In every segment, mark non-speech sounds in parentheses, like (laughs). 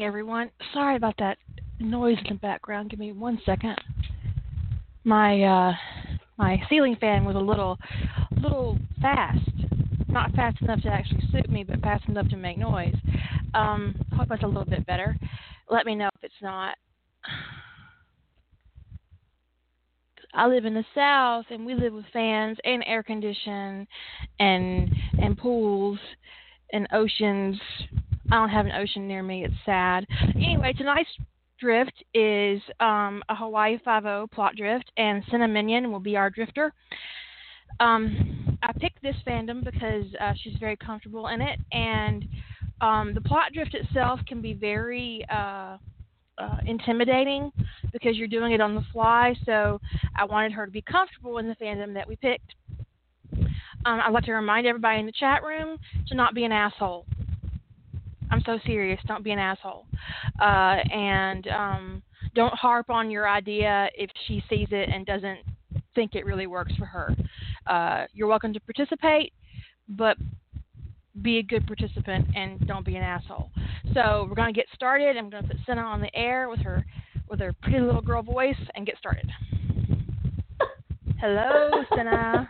Evening, everyone. Sorry about that noise in the background. Give me one second. My uh, my ceiling fan was a little little fast. Not fast enough to actually suit me, but fast enough to make noise. Um, hope that's a little bit better. Let me know if it's not. I live in the south and we live with fans and air condition and and pools and oceans. I don't have an ocean near me. It's sad. Anyway, tonight's drift is um, a Hawaii Five O plot drift, and Cinnaminion will be our drifter. Um, I picked this fandom because uh, she's very comfortable in it, and um, the plot drift itself can be very uh, uh, intimidating because you're doing it on the fly. So I wanted her to be comfortable in the fandom that we picked. Um, I'd like to remind everybody in the chat room to not be an asshole. I'm so serious. Don't be an asshole. Uh, and um, don't harp on your idea if she sees it and doesn't think it really works for her. Uh, you're welcome to participate, but be a good participant and don't be an asshole. So we're going to get started. I'm going to put Senna on the air with her with her pretty little girl voice and get started. Hello, Senna.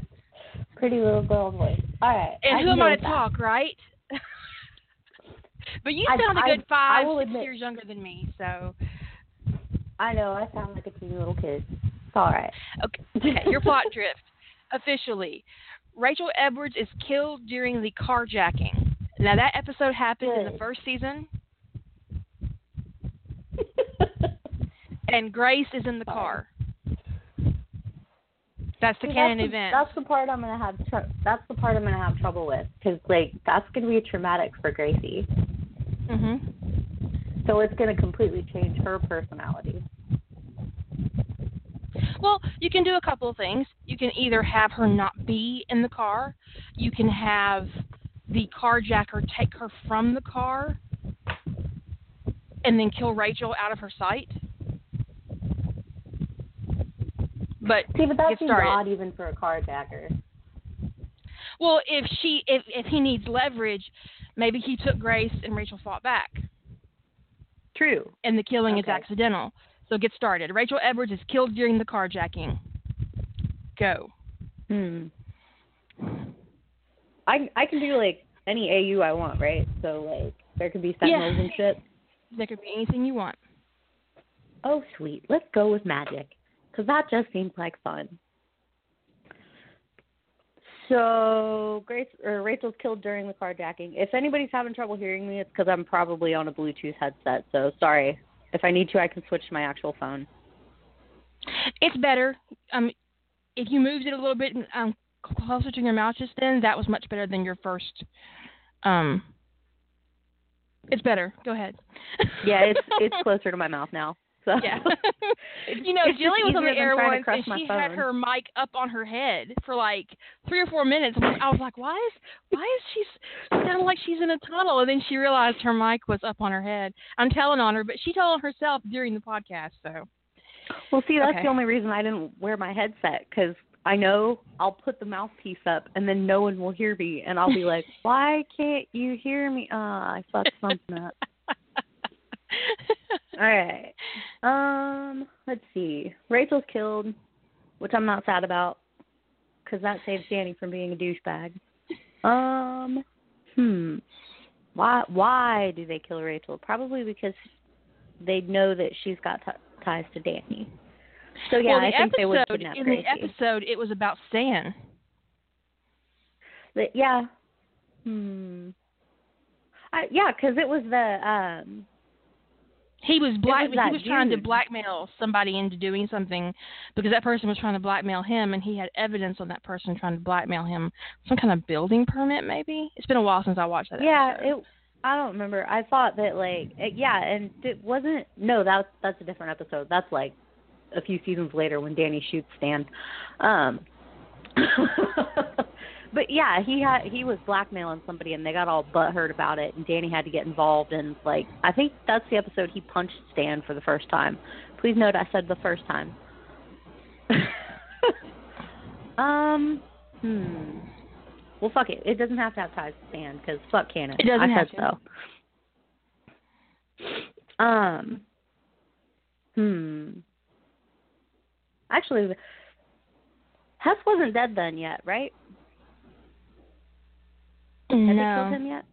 (laughs) pretty little girl voice. All right. And I who am I to talk, right? But you I- sound a I- good five, six admit- years younger than me, so I know. I sound like a teeny little kid. It's all right. Okay, okay. your plot (laughs) drift. Officially, Rachel Edwards is killed during the carjacking. Now that episode happened in the first season, (laughs) and Grace is in the car. That's the See, canon that's the, event. That's the part I'm gonna have. Tr- that's the part I'm gonna have trouble with because like that's gonna be traumatic for Gracie. Mhm. So it's gonna completely change her personality. Well, you can do a couple of things. You can either have her not be in the car. You can have the carjacker take her from the car and then kill Rachel out of her sight. But See, but that seems odd even for a carjacker. well, if she if if he needs leverage, maybe he took Grace and Rachel fought back, True. and the killing is accidental. So get started. Rachel Edwards is killed during the carjacking. Go. Hmm. I I can do like any AU I want, right? So like there could be sentinels Yeah. and shit. There could be anything you want. Oh sweet, let's go with magic, because that just seems like fun. So Grace or Rachel's killed during the carjacking. If anybody's having trouble hearing me, it's because I'm probably on a Bluetooth headset. So sorry. If I need to, I can switch to my actual phone. It's better. Um, if you moved it a little bit um, closer to your mouth just then, that was much better than your first. Um, it's better. Go ahead. Yeah, it's (laughs) it's closer to my mouth now. So yeah. (laughs) You know, it's Jilly was on the air once, and she had her mic up on her head for like three or four minutes. And I was like, "Why is why is she sounding like she's in a tunnel?" And then she realized her mic was up on her head. I'm telling on her, but she told herself during the podcast. So Well, see, that's Okay. the only reason I didn't wear my headset because I know I'll put the mouthpiece up and then no one will hear me, and I'll be like, (laughs) "Why can't you hear me?" Ah, I fucked something up. (laughs) All right. Um, let's see. Rachel's killed, which I'm not sad about because that saves Danny from being a douchebag. Um, hmm. Why? Why do they kill Rachel? Probably because they know that she's got t- ties to Danny. So yeah, well, I think they would episode kidnap in Gracie. the episode it was about Stan. The- yeah. Hmm. I, yeah, because it was the um. He was black. was he was trying to blackmail somebody into doing something because that person was trying to blackmail him, and he had evidence on that person trying to blackmail him. Some kind of building permit, maybe. It's been a while since I watched that. Yeah, episode. it. I don't remember. I thought that like it, yeah, and it wasn't. No, that's that's a different episode. That's like a few seasons later when Danny shoots Stan. Um. (laughs) but yeah, he had he was blackmailing somebody, and they got all butthurt about it, and Danny had to get involved. And like, I think that's the episode he punched Stan for the first time. Please note, I said the first time. (laughs) um. Hmm. Well, fuck it. It doesn't have to have ties to Stan because fuck canon. It doesn't I have said to. so. Um. Hmm. Actually, Hess wasn't dead then yet, right? Had they killed him yet?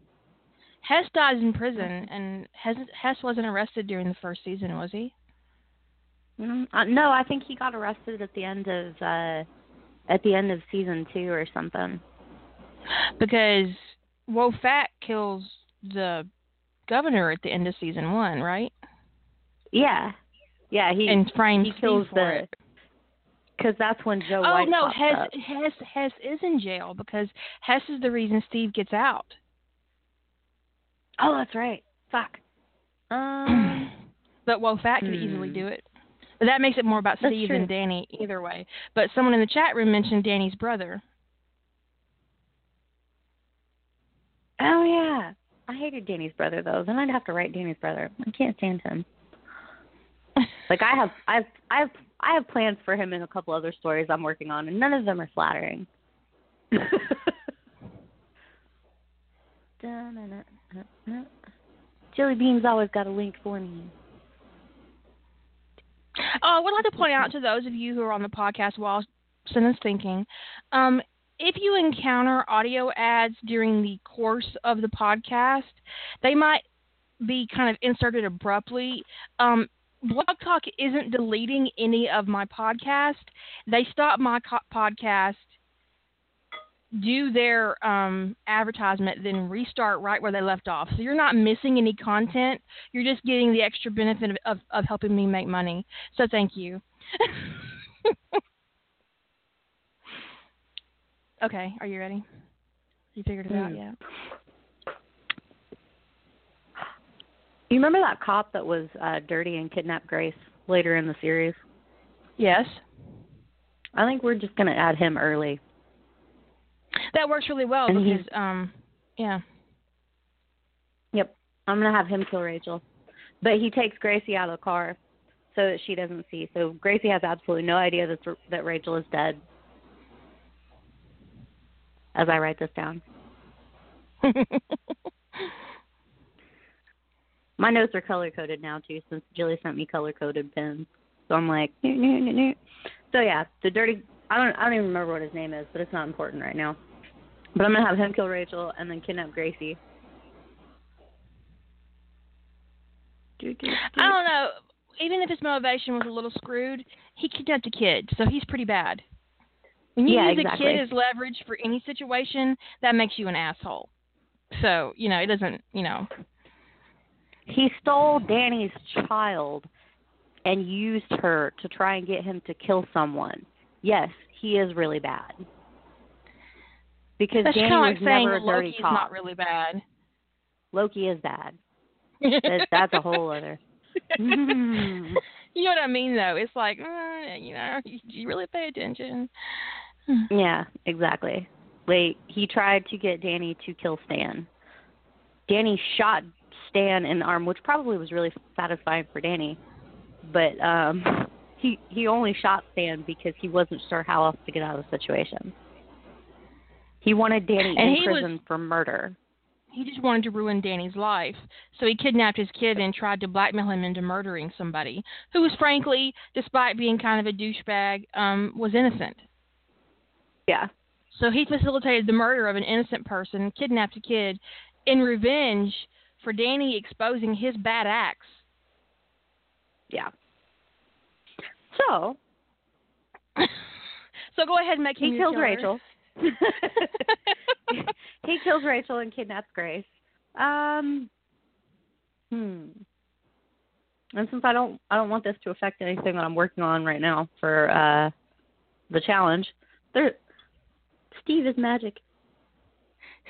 Hess dies in prison, and Hess, Hess wasn't arrested during the first season, was he? Mm, uh, no, I think he got arrested at the end of uh at the end of season two or something. Because Wo Fat kills the governor at the end of season one, right? Yeah, yeah. He and frames he kills for the it. Because that's when Joe Oh White no, Hess up. Hess Hess is in jail because Hess is the reason Steve gets out. Oh, that's right. Fuck. Um. (clears throat) but well, Fat could easily Hmm. do it. But that makes it more about That's Steve true. than Danny either way. But someone in the chat room mentioned Danny's brother. oh yeah. I hated Danny's brother though. Then I'd have to write Danny's brother. I can't stand him. Like I have, I've, I've, I have plans for him in a couple other stories I'm working on, and none of them are flattering. (laughs) Jelly Bean's always got a link for me. Oh, I would like to point out to those of you who are on the podcast while Senna's thinking, um, if you encounter audio ads during the course of the podcast, they might be kind of inserted abruptly. Um, Blog Talk isn't deleting any of my podcast. They stop my co- podcast, do their um, advertisement, then restart right where they left off. So you're not missing any content. You're just getting the extra benefit of, of, of helping me make money. So thank you. (laughs) okay, are you ready? You figured it out Mm. yet? You remember that cop that was uh, dirty and kidnapped Grace later in the series? Yes. I think we're just gonna add him early. That works really well And because um yeah. Yep. I'm gonna have him kill Rachel, but he takes Gracie out of the car so that she doesn't see. So Gracie has absolutely no idea that that Rachel is dead. As I write this down, (laughs) my notes are color coded now too, since Jilly sent me color coded pins. So I'm like, "Noo, noo, noo, noo." so yeah, the dirty. I don't. I don't even remember what his name is, but it's not important right now. But I'm gonna have him kill Rachel and then kidnap Gracie. Do, do, do. I don't know. Even if his motivation was a little screwed, he kidnapped a kid, so he's pretty bad. When you Yeah, use exactly. a kid as leverage for any situation, that makes you an asshole. So, you know, it doesn't, you know. He stole Danny's child and used her to try and get him to kill someone. Yes, he is really bad. Because That's Danny kind of was saying never a dirty Loki's cop. not really bad. Loki is bad. (laughs) That's a whole other. Mm. You know what I mean, though? It's like, uh, you know, you, you really pay attention. (sighs) Yeah, exactly. Like he tried to get Danny to kill Stan. Danny shot Stan in the arm, which probably was really satisfying for Danny. But um (laughs) he he only shot Stan because he wasn't sure how else to get out of the situation. He wanted Danny And in he was- prison for murder. He just wanted to ruin Danny's life. So he kidnapped his kid and tried to blackmail him into murdering somebody who was, frankly, despite being kind of a douchebag, um, was innocent. Yeah. So he facilitated the murder of an innocent person, kidnapped a kid, in revenge for Danny exposing his bad acts. Yeah. So (coughs) so go ahead and make him he kills killer. Rachel. (laughs) he kills Rachel and kidnaps Grace. Um, hmm. And since I don't, I don't want this to affect anything that I'm working on right now for uh the challenge. There, Steve is magic.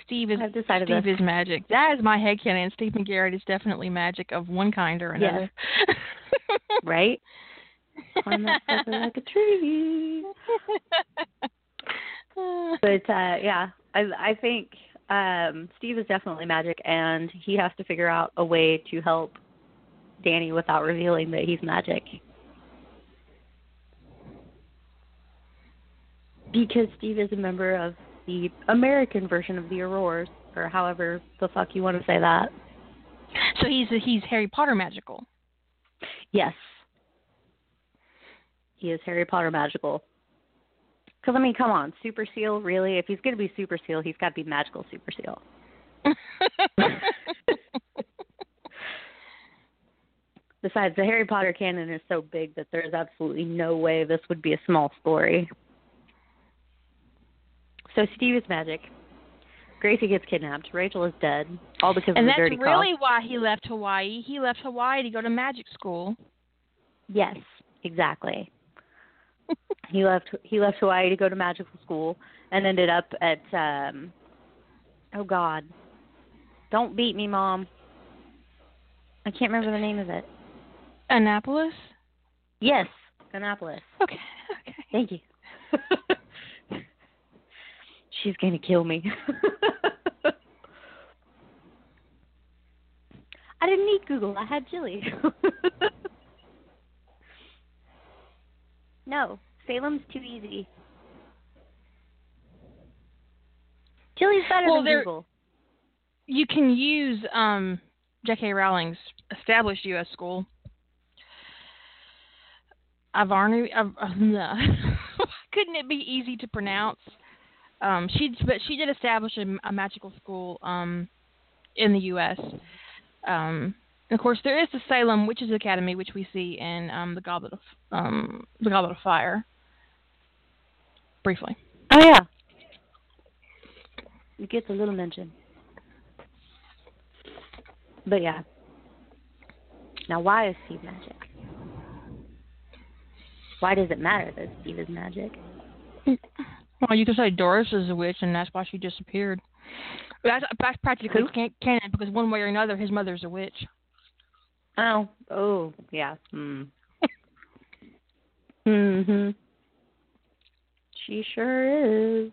Steve is Steve this. is magic. That is my headcanon. Steve McGarrett is definitely magic of one kind or another. (laughs) right? Climb that sucker like a tree. But uh yeah, I I think um Steve is definitely magic and he has to figure out a way to help Danny without revealing that he's magic. Because Steve is a member of the American version of the Auroras, or however the fuck you want to say that. So he's he's Harry Potter magical. Yes. He is Harry Potter magical. Because, I mean, come on. Super Seal, really? If he's going to be Super Seal, he's got to be magical Super Seal. (laughs) Besides, the Harry Potter canon is so big that there's absolutely no way this would be a small story. So Steve is magic. Gracie gets kidnapped. Rachel is dead. All because and of the dirty And that's really cop. why he left Hawaii. He left Hawaii to go to magic school. Yes, exactly. (laughs) he left he left Hawaii to go to magical school and ended up at um oh god. Don't beat me, mom. I can't remember the name of it. Annapolis. Yes, Annapolis. Okay. (laughs) Okay. Thank you. (laughs) She's going to kill me. (laughs) I didn't need Google. I had Jilly. (laughs) no, Salem's too easy. Jilly's better Well, than Google. You can use um, J.K. Rowling's established U.S. school. Avarnu, uh, uh, no. couldn't it be easy to pronounce? Um, she, but she did establish a, a magical school um, in the U.S. Um, and of course, there is the Salem Witches Academy, which we see in um, the Goblet of um, the Goblet of Fire. Briefly, Oh yeah. It gets a little mention. But yeah. Now why is Steve magic? Why does it matter that Steve is magic? Well, you could say Doris is a witch, and that's why she disappeared. That's, that's practically can- canon because one way or another, his mother's a witch. Oh, oh, yeah. Hmm. (laughs) mhm. She sure is.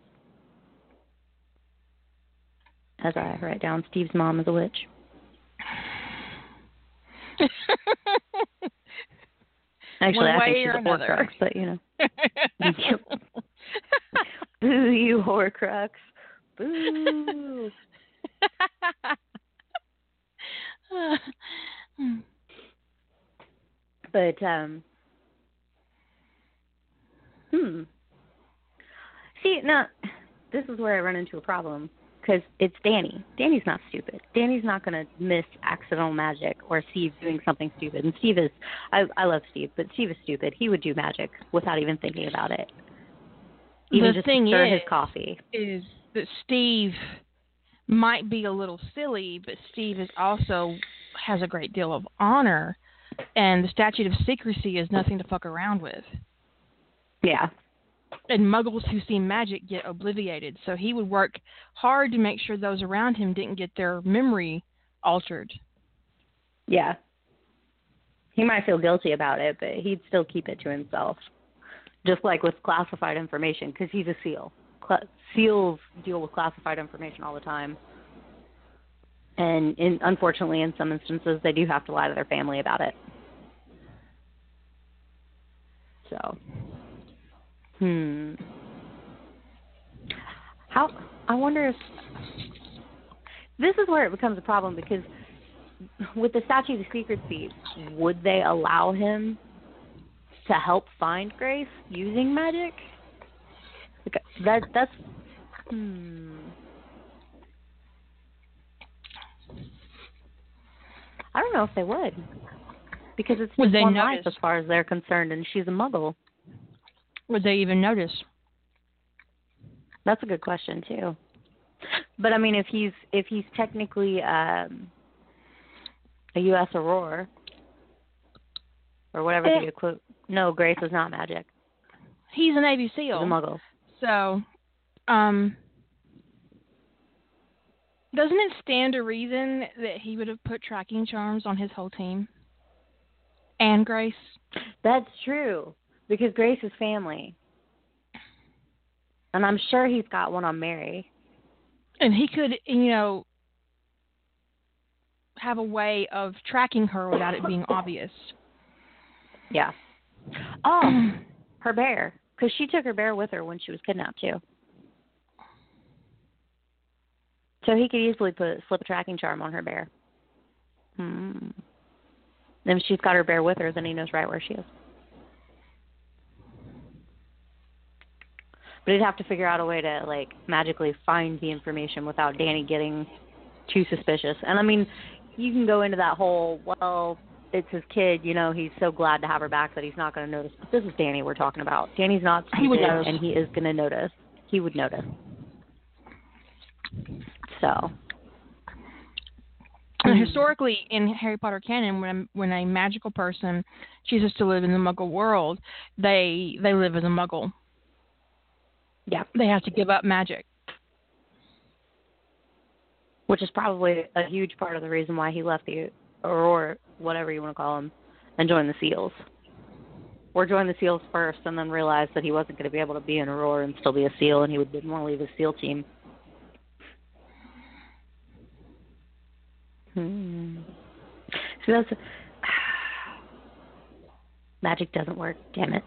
As I write down, Steve's mom is a witch. (laughs) Actually, I think she's a. Horcrux, but you know. (laughs) Boo, you Horcrux. Boo. But um hmm. See, now this is where I run into a problem because it's Danny. Danny's not stupid. Danny's not going to miss accidental magic or Steve doing something stupid. And Steve is, I I love Steve, but Steve is stupid. He would do magic without even thinking about it. Even The just thing to stir is- his coffee. is that Steve might be a little silly, but Steve is also has a great deal of honor, and the statute of secrecy is nothing to fuck around with. Yeah. And muggles who see magic get obliviated, so he would work hard to make sure those around him didn't get their memory altered. Yeah. He might feel guilty about it, but he'd still keep it to himself. Just like with classified information, because he's a seal. Cla- seals deal with classified information all the time. And in, unfortunately, in some instances, they do have to lie to their family about it. So, hmm. How? I wonder if this is where it becomes a problem because with the statute of secrecy, would they allow him to help find Grace using magic? Like, That that's hmm. I don't know if they would, because it's Would just one life as far as they're concerned, and she's a Muggle. Would they even notice? That's a good question too. But I mean, if he's if he's technically um, a U.S. Aurora or whatever Eh. the equi- no, Grace is not magic. He's a Navy SEAL. a Muggle. So, um, doesn't it stand to reason that he would have put tracking charms on his whole team? And Grace? That's true because Grace is family, and I'm sure he's got one on Mary. And he could, you know, have a way of tracking her without it being (laughs) obvious. Yeah. Oh, (clears throat) her bear, because she took her bear with her when she was kidnapped too. So he could easily put slip a tracking charm on her bear. Hmm. If she's got her bear with her, then he knows right where she is. But he'd have to figure out a way to like magically find the information without Danny getting too suspicious. And I mean, you can go into that whole well, it's his kid, you know, he's so glad to have her back that he's not going to notice. But this is Danny we're talking about. Danny's not stupid, He would notice. and he is going to notice. He would notice. So, And historically, in Harry Potter canon, when a, when a magical person chooses to live in the Muggle world, they they live as a Muggle. yeah, They have to give up magic. which is probably a huge part of the reason why he left the or whatever you want to call him and join the SEALs. Or join the SEALs first and then realized that he wasn't going to be able to be an Aurora and still be a SEAL and he would didn't want to leave his SEAL team. Hmm. So that's (sighs) magic doesn't work. Damn it.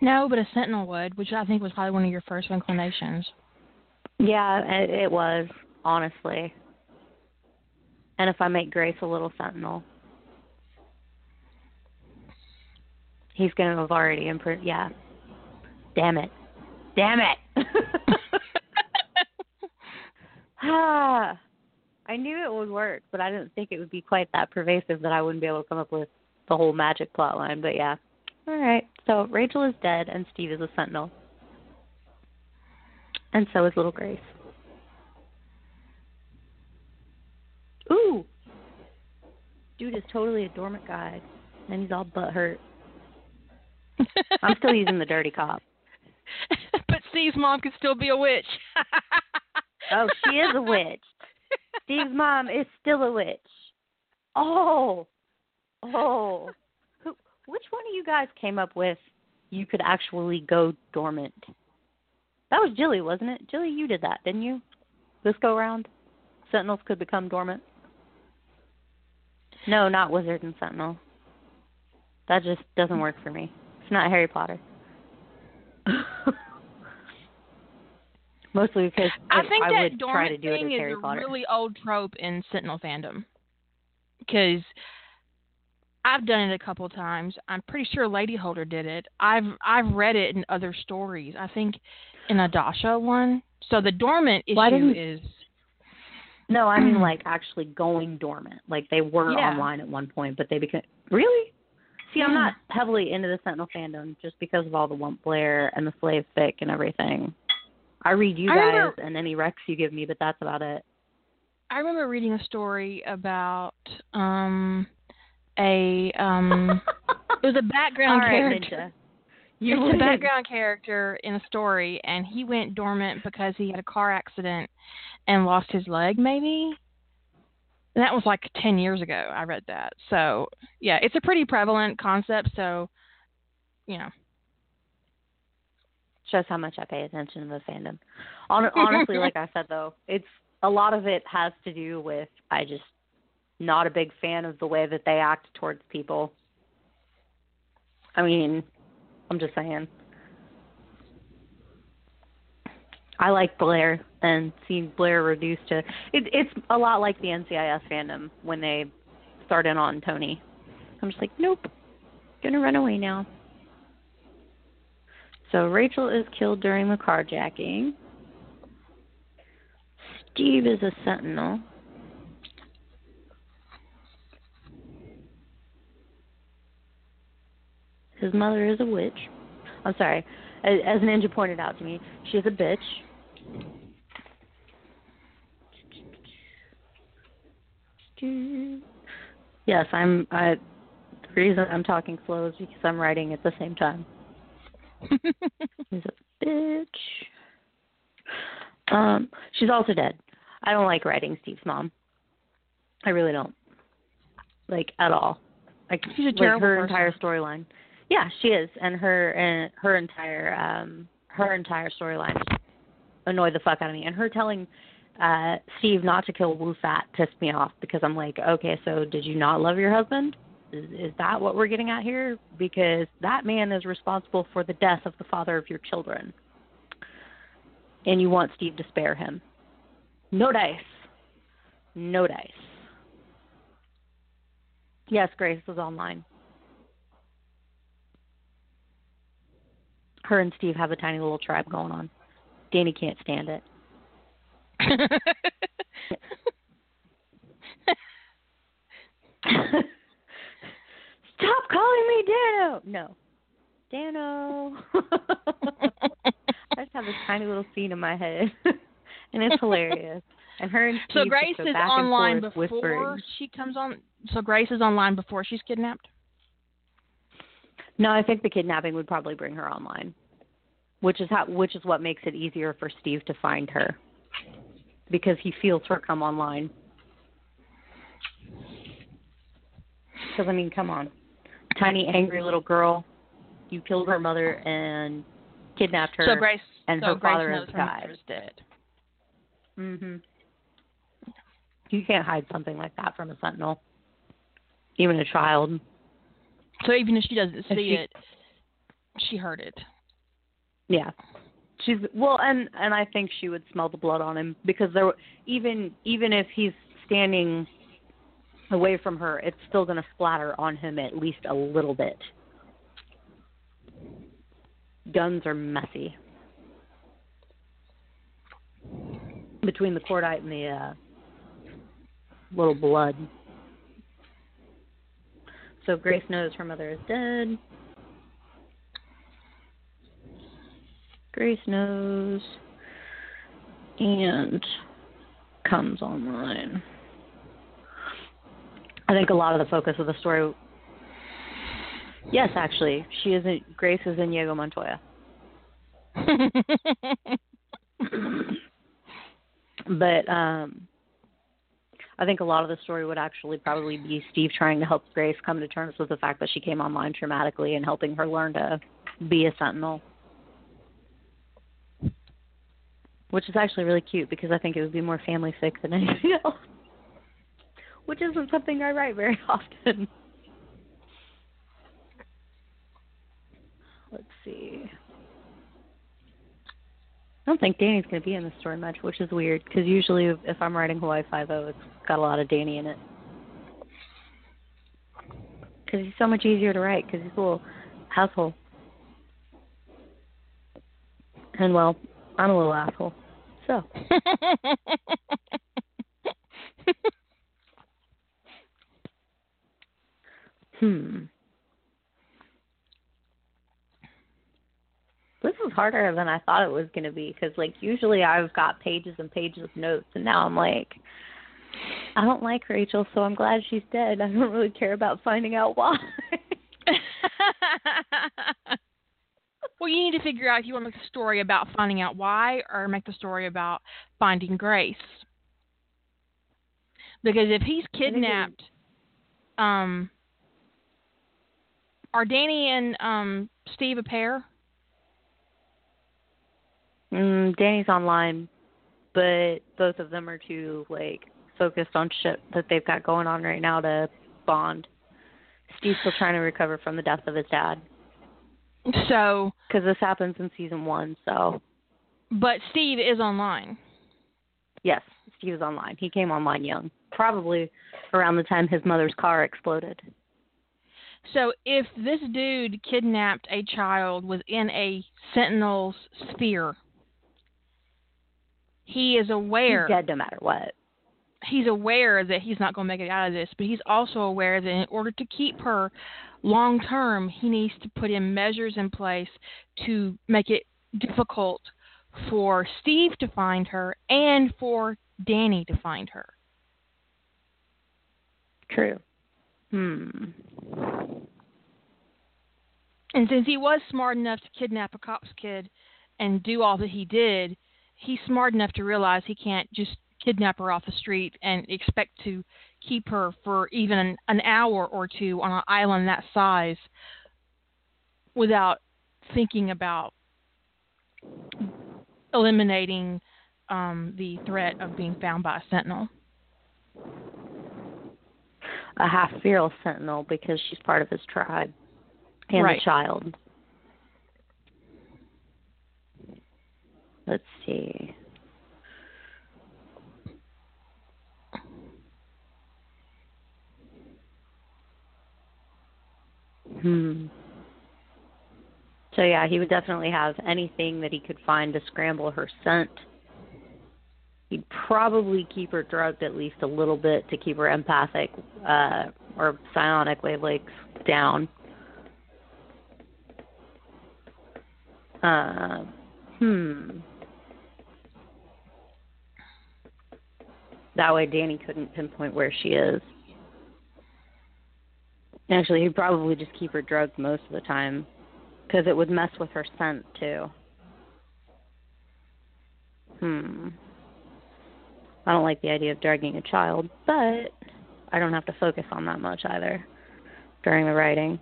No, but a Sentinel would, which I think was probably one of your first inclinations. Yeah, it was honestly. And if I make Grace a little Sentinel, he's going to have already improved. Yeah. Damn it. Damn it. ah. (laughs) (sighs) I knew it would work, but I didn't think it would be quite that pervasive that I wouldn't be able to come up with the whole magic plot line. But yeah. All right. So Rachel is dead and Steve is a Sentinel. And so is little Grace. Ooh. Dude is totally a dormant guy. And he's all butt hurt. (laughs) I'm still using the dirty cop. (laughs) but Steve's mom could still be a witch. (laughs) Oh, she is a witch. Steve's mom is still a witch. Oh. Oh. Who which one of you guys came up with you could actually go dormant? That was Jilly, wasn't it? Jilly, you did that, didn't you? This go round? Sentinels could become dormant? No, not wizard and sentinel. That just doesn't work for me. It's not Harry Potter. (laughs) Mostly because I think I that would dormant try to do it thing as is Harry a Potter. really old trope in Sentinel fandom. Because I've done it a couple times. I'm pretty sure Lady Holder did it. I've I've read it in other stories. I think in a Dasha one. So the dormant Why issue didn't- is No, I mean (clears throat) like actually going dormant. Like they were Yeah. online at one point, but they became really. See, I'm not heavily into the Sentinel fandom just because of all the Wump Blair and the Slave Fic and everything. I read you I guys remember- and any recs you give me, but that's about it. I remember reading a story about um a um (laughs) it was a background right, character. Ninja. You You was a background character in a story, and he went dormant because he had a car accident and lost his leg. Maybe and that was like ten years ago. I read that. So yeah, it's a pretty prevalent concept. So you know, shows how much I pay attention to the fandom. Hon- (laughs) honestly, like I said though, it's a lot of it has to do with I just not a big fan of the way that they act towards people. I mean, I'm just saying. I like Blair and seeing Blair reduced to it, it's a lot like the NCIS fandom when they start in on Tony. I'm just like, nope, gonna run away now. So Rachel is killed during the carjacking. Steve is a sentinel. His mother is a witch. I'm sorry. As, as Ninja pointed out to me, she's a bitch. Yes, I'm. I, the reason I'm talking slow is because I'm writing at the same time. (laughs) she's a bitch. Um, she's also dead. I don't like writing Steve's mom. I really don't. Like at all. Like She's a like terrible her person. entire storyline. Yeah, she is, and her and her entire um her entire storyline annoyed the fuck out of me. And her telling uh Steve not to kill Wo Fat pissed me off because I'm like, okay, so did you not love your husband? Is, is that what we're getting at here? Because that man is responsible for the death of the father of your children. And you want Steve to spare him. No dice. No dice. Yes, Grace was online. Her and Steve have a tiny little tribe going on. Danny can't stand it. (laughs) Stop calling me Danno. No. Danno. (laughs) I just have this tiny little scene in my head. (laughs) and it's hilarious. And her and Steve so Grace is online before whispering. she comes on. So Grace is online before she's kidnapped. No, I think the kidnapping would probably bring her online, which is how, which is what makes it easier for Steve to find her, because he feels her come online. Because I mean, come on, tiny angry little girl, you killed her mother and kidnapped her, so Grace and so her Grace father knows died. dead. Mm Mhm. You can't hide something like that from a sentinel, even a child. So even if she doesn't see she- it, she heard it. Yeah. She's well and and I think she would smell the blood on him because there even even if he's standing away from her, it's still going to splatter on him at least a little bit. Guns are messy. Between the cordite and the uh little blood. So Grace knows her mother is dead. Grace knows and comes online. I think a lot of the focus of the story. Yes, actually, she isn't. Grace is in Diego Montoya, (laughs) but um, I think a lot of the story would actually probably be Steve trying to help Grace come to terms with the fact that she came online traumatically and helping her learn to be a sentinel. Which is actually really cute because I think it would be more family fic than (laughs) anything else. Which isn't something I write very (laughs) often. Let's see. I don't think Danny's going to be in this story much, which is weird because usually if if I'm writing Hawaii Five O, it's got a lot of Danny in it. Because he's so much easier to write because he's a little asshole. And well, I'm a little asshole. So (laughs) Hmm. This is harder than I thought it was going to be because, like, usually I've got pages and pages of notes, and now I'm like, I don't like Rachel, so I'm glad she's dead. I don't really care about finding out why. (laughs) well, you need to figure out if you want to make a story about finding out why or make the story about finding Grace. Because if he's kidnapped, um, are Danny and um Steve a pair? Mm, Danny's online, but both of them are too like focused on shit that they've got going on right now to bond. Steve's still trying to recover from the death of his dad So, because this happens in season one. So but Steve is online. yes, Steve is online. He came online young, probably around the time his mother's car exploded. So if this dude kidnapped a child within a Sentinel's sphere, he is aware. He's dead no matter what. He's aware that he's not going to make it out of this, but he's also aware that in order to keep her long term, he needs to put in measures in place to make it difficult for Steve to find her and for Danny to find her. True. Hmm. And since he was smart enough to kidnap a cop's kid and do all that he did, he's smart enough to realize he can't just kidnap her off the street and expect to keep her for even an, an hour or two on an island that size without thinking about eliminating um, the threat of being found by a sentinel. A half feral sentinel because she's part of his tribe and Right. a child. Let's see. Hmm. So yeah, he would definitely have anything that he could find to scramble her scent. He'd probably keep her drugged at least a little bit to keep her empathic uh, or psionic wavelengths down. Uh, hmm. That way, Danny couldn't pinpoint where she is. Actually, he'd probably just keep her drugged most of the time because it would mess with her scent too. Hmm. I don't like the idea of drugging a child, but I don't have to focus on that much either during the writing.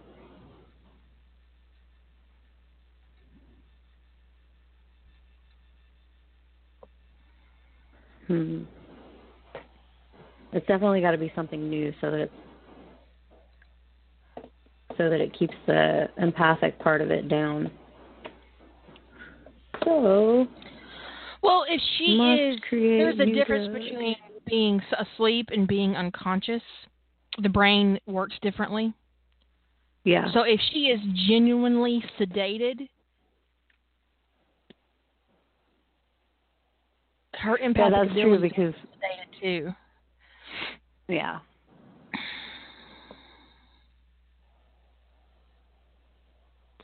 Hmm. It's definitely got to be something new so that it's so that it keeps the empathic part of it down. So, well, if she is, there's a difference between being asleep and being unconscious. The brain works differently. Yeah. So if she is genuinely sedated, her empathic yeah, that's true because sedated too. Yeah.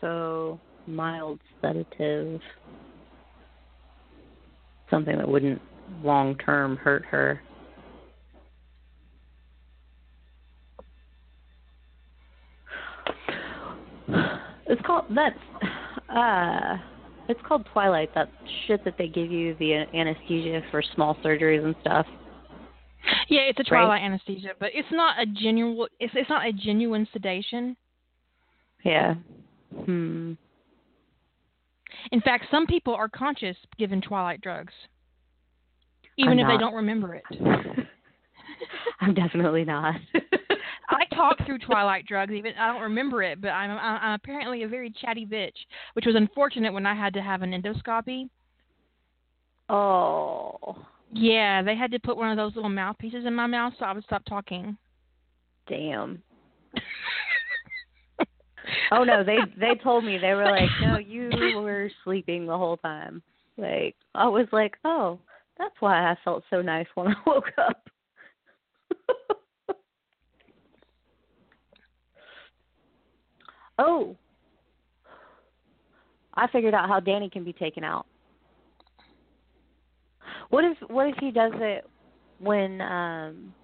So mild sedative, something that wouldn't long term hurt her. It's called that's uh it's called Twilight, that shit that they give you the anesthesia for small surgeries and stuff. Yeah, it's a Twilight right? anesthesia, but it's not a genuine it's it's not a genuine sedation. Yeah. Hmm. In fact, some people are conscious given Twilight drugs, even I'm if not. they don't remember it. (laughs) I'm definitely not. (laughs) I talk through Twilight drugs. Even I don't remember it, but I'm, I'm apparently a very chatty bitch, which was unfortunate when I had to have an endoscopy. Oh. Yeah, they had to put one of those little mouthpieces in my mouth so I would stop talking. Damn. (laughs) oh no, they they told me they were like, no, you were sleeping the whole time. Like I was like, oh, that's why I felt so nice when I (laughs) woke up. (laughs) oh, I figured out how Danny can be taken out. What if what if he does it when um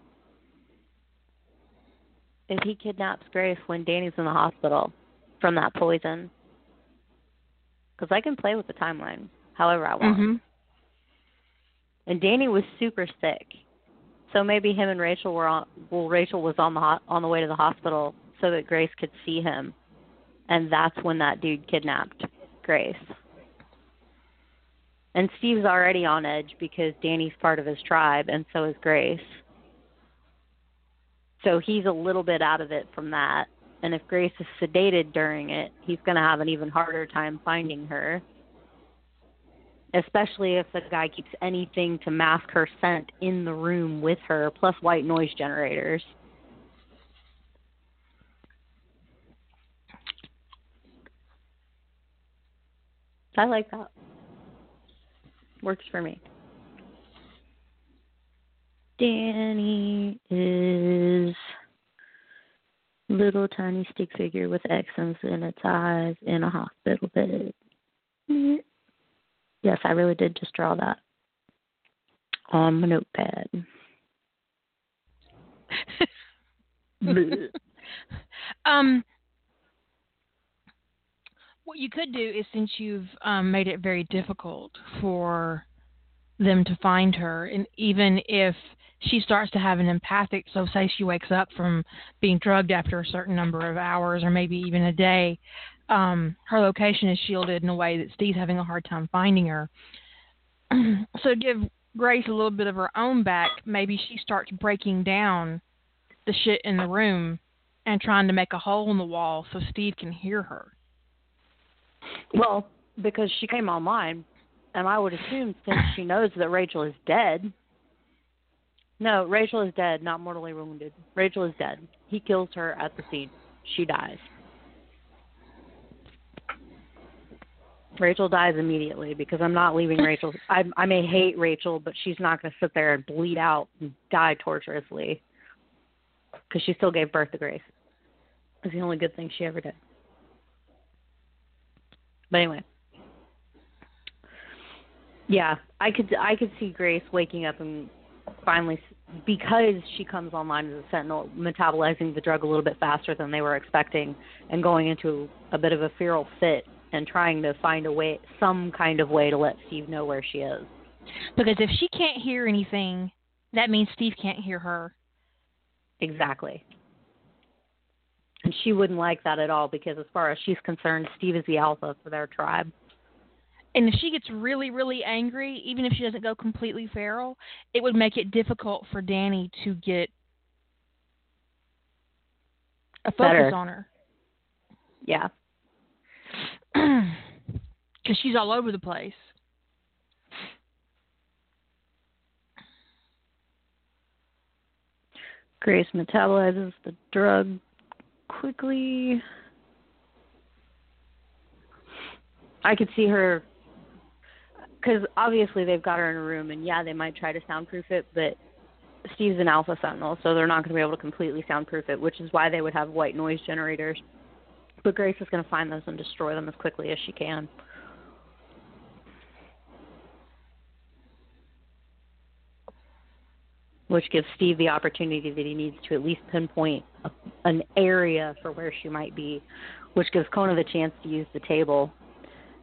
if he kidnaps Grace when Danny's in the hospital from that poison? Because I can play with the timeline however I want. Mm-hmm. And Danny was super sick, so maybe him and Rachel were on. Well, Rachel was on the ho- on the way to the hospital so that Grace could see him, and that's when that dude kidnapped Grace. And Steve's already on edge because Danny's part of his tribe, and so is Grace. So he's a little bit out of it from that. And if Grace is sedated during it, he's going to have an even harder time finding her. Especially if the guy keeps anything to mask her scent in the room with her, plus white noise generators. I like that. Works for me. Danny is little tiny stick figure with X's in its eyes in a hospital bed. Yes, I really did just draw that on my notepad. (laughs) um, what you could do is since you've um, made it very difficult for them to find her, and even if she starts to have an empathic, so say she wakes up from being drugged after a certain number of hours or maybe even a day, um, her location is shielded in a way that Steve's having a hard time finding her. (clears throat) so give Grace a little bit of her own back, maybe she starts breaking down the shit in the room and trying to make a hole in the wall so Steve can hear her. Well, because she came online, and I would assume since she knows that Rachel is dead. No, Rachel is dead, not mortally wounded. Rachel is dead. He kills her at the scene. She dies. Rachel dies immediately because I'm not leaving Rachel. I I may hate Rachel, but she's not going to sit there and bleed out and die torturously because she still gave birth to Grace. It's the only good thing she ever did. But anyway, yeah, I could I could see Grace waking up and finally because she comes online as a sentinel, metabolizing the drug a little bit faster than they were expecting, and going into a bit of a feral fit and trying to find a way, some kind of way to let Steve know where she is. Because if she can't hear anything, that means Steve can't hear her. Exactly. And she wouldn't like that at all because, as far as she's concerned, Steve is the alpha for their tribe. And if she gets really, really angry, even if she doesn't go completely feral, it would make it difficult for Danny to get a focus Better. on her. Yeah. (clears throat) Because she's all over the place. Grace metabolizes the drug quickly. I could see her because obviously they've got her in a room, and yeah, they might try to soundproof it, but Steve's an alpha sentinel, so they're not going to be able to completely soundproof it, which is why they would have white noise generators. But Grace is going to find those and destroy them as quickly as she can. Which gives Steve the opportunity that he needs to at least pinpoint a, an area for where she might be, which gives Kono the chance to use the table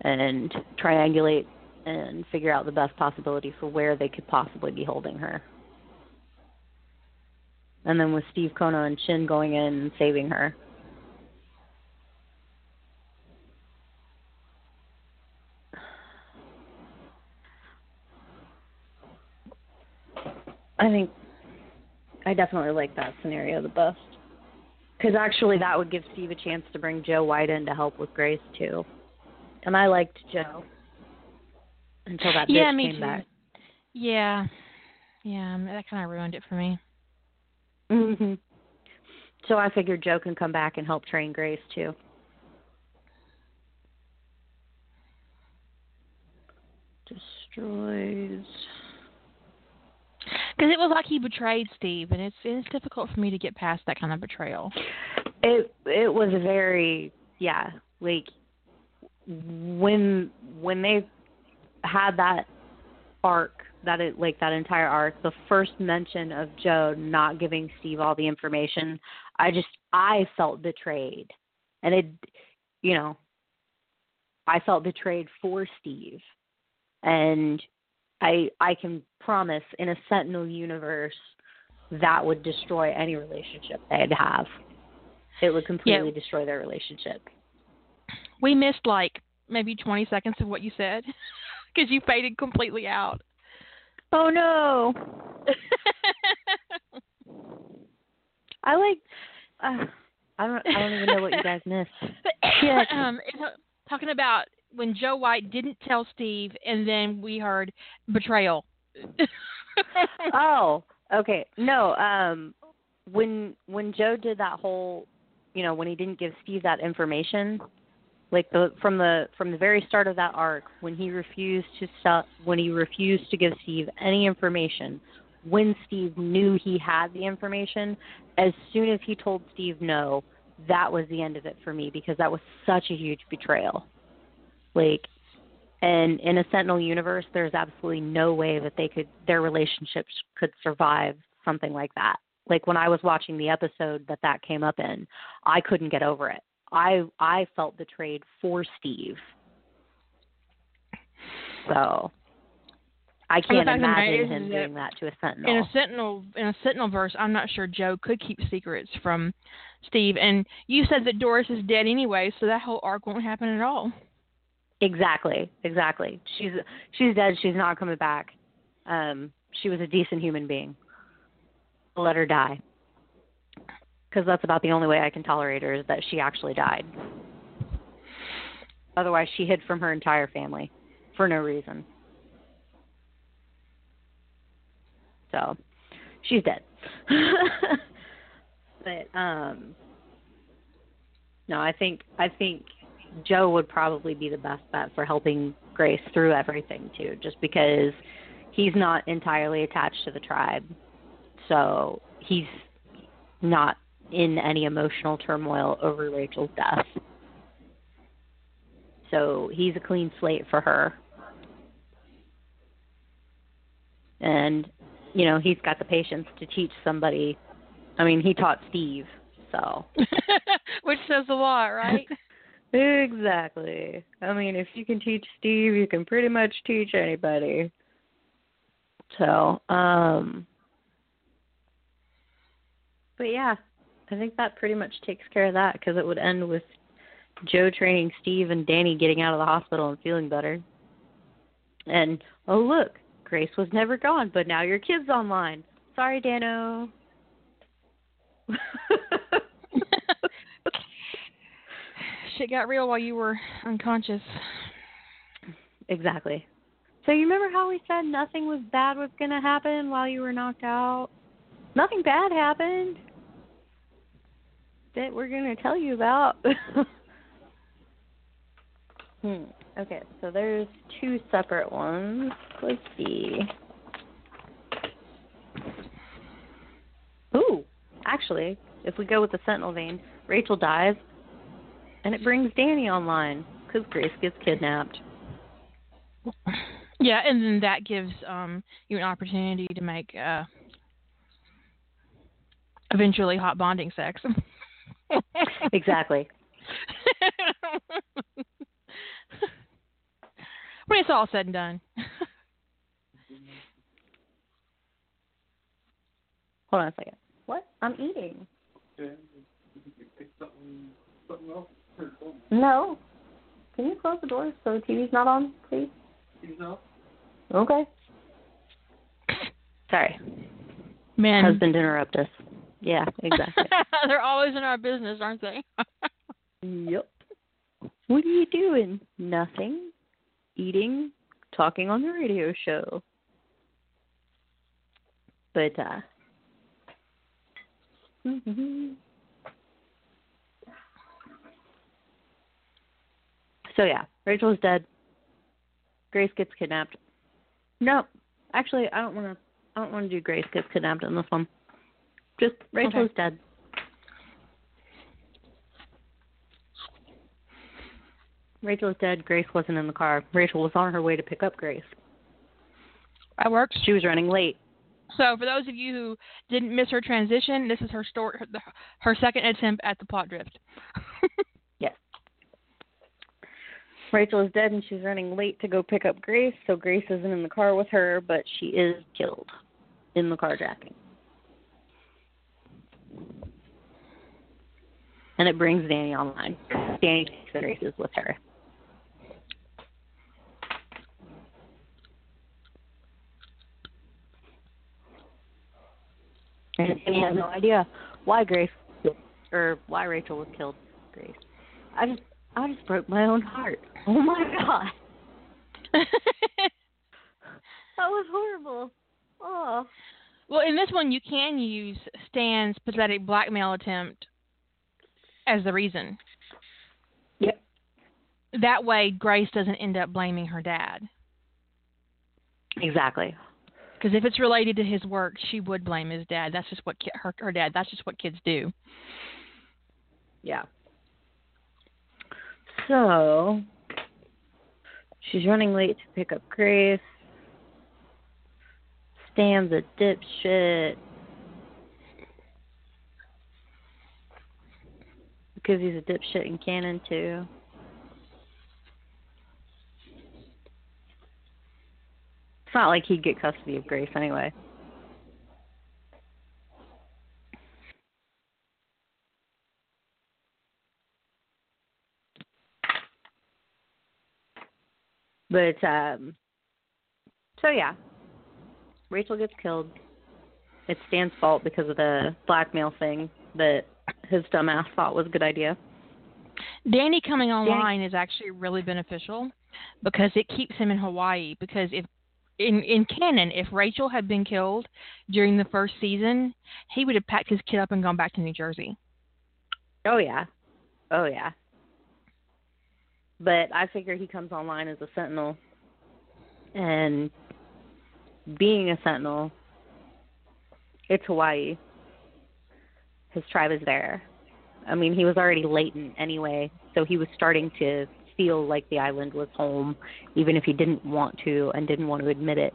and triangulate and figure out the best possibility for where they could possibly be holding her. And then with Steve Kono and Chin going in and saving her. I think I definitely like that scenario the best. Because actually, that would give Steve a chance to bring Joe White in to help with Grace too. And I liked Joe until that yeah, bitch me came too. back. Yeah, yeah, that kind of ruined it for me. hmm So I figured Joe can come back and help train Grace too. Destroys. Because it was like he betrayed Steve, and it's it's difficult for me to get past that kind of betrayal. It it was very yeah like when when they had that arc that it like that entire arc the first mention of Joe not giving Steve all the information I just I felt betrayed and it you know I felt betrayed for Steve and I I can promise in a Sentinel universe that would destroy any relationship they'd have. It would completely Yeah. destroy their relationship. We missed like maybe 20 seconds of what you said (laughs) because you faded completely out. Oh no. (laughs) I like uh, I don't I don't even know what you guys missed. (coughs) Yeah. um, talking about when Joe White didn't tell Steve, and then we heard betrayal. (laughs) oh, okay. No, um when when Joe did that whole, you know, when he didn't give Steve that information, like the from the from the very start of that arc, when he refused to sell, when he refused to give Steve any information, when Steve knew he had the information, as soon as he told Steve no, that was the end of it for me because that was such a huge betrayal. Like and in a Sentinel universe, there's absolutely no way that they could their relationships could survive something like that. Like when I was watching the episode that that came up in, I couldn't get over it. I I felt betrayed for Steve. So I can't fact of the matter imagine him doing that to a sentinel. in a Sentinel in a Sentinel verse, I'm not sure Joe could keep secrets from Steve. And you said that Doris is dead anyway, so that whole arc won't happen at all. Exactly, exactly. She's she's dead. She's not coming back. Um, she was a decent human being. Let her die, because that's about the only way I can tolerate her is that she actually died. Otherwise, she hid from her entire family for no reason. So, she's dead. (laughs) but um, no, I think I think Joe would probably be the best bet for helping Grace through everything too, just because he's not entirely attached to the tribe. So he's not in any emotional turmoil over Rachel's death. So he's a clean slate for her. And, you know, he's got the patience to teach somebody. I mean, he taught Steve, so. (laughs) Which says a lot, right? (laughs) exactly. I mean, if you can teach Steve, you can pretty much teach anybody. So, um, but yeah, I think that pretty much takes care of that because it would end with Joe training Steve and Danny getting out of the hospital and feeling better. And oh look, Grace was never gone, but now your kid's online. Sorry, Danno. (laughs) Shit got real while you were unconscious. Exactly. So you remember how we said nothing was bad was going to happen while you were knocked out? Nothing bad happened that we're going to tell you about. (laughs) hmm. Okay, so there's two separate ones. Let's see. Ooh, actually, if we go with the Sentinel vein, Rachel dies, and it brings Danny online because Grace gets kidnapped. Yeah, and then that gives um, you an opportunity to make uh, eventually hot bonding sex. (laughs) exactly. (laughs) when it's all said and done. (laughs) Hold on a second. What? I'm eating. No. Can you close the door so the TV's not on, please? TV's off. Okay. Sorry. Man. Husband interrupt us. Yeah, exactly. (laughs) They're always in our business, aren't they? (laughs) yep. What are you doing? Nothing. Eating, talking on the radio show. But uh (laughs) mm-hmm. So yeah, Rachel's dead. Grace gets kidnapped. No, actually, I don't want to. I don't want to do Grace gets kidnapped in this one. Just Rachel's okay. dead. Rachel is dead. Grace wasn't in the car. Rachel was on her way to pick up Grace. That works. She was running late. So, for those of you who didn't miss her transition, this is her story, her, her second attempt at the plot drift. (laughs) Rachel is dead and she's running late to go pick up Grace, so Grace isn't in the car with her, but she is killed in the carjacking. And it brings Danny online. Danny takes the races with her. And Danny has no idea why Grace or why Rachel was killed. Grace. I just I just broke my own heart. (laughs) Oh my god. (laughs) that was horrible. Oh. Well, in this one, you can use Stan's pathetic blackmail attempt as the reason. Yep. That way, Grace doesn't end up blaming her dad. Exactly. Because if it's related to his work, she would blame his dad. That's just what ki- her her dad. That's just what kids do. Yeah. So she's running late to pick up Grace. Stan's a dipshit. Because he's a dipshit in canon too. It's not like he'd get custody of Grace anyway. But um so yeah, Rachel gets killed. It's Stan's fault because of the blackmail thing that his dumbass thought was a good idea. Danny coming online Danny. is actually really beneficial because it keeps him in Hawaii. Because if in in canon, if Rachel had been killed during the first season, he would have packed his kid up and gone back to New Jersey. Oh yeah, oh yeah. But I figure he comes online as a sentinel. And being a sentinel, it's Hawaii. His tribe is there. I mean, he was already latent anyway, so he was starting to feel like the island was home, even if he didn't want to and didn't want to admit it.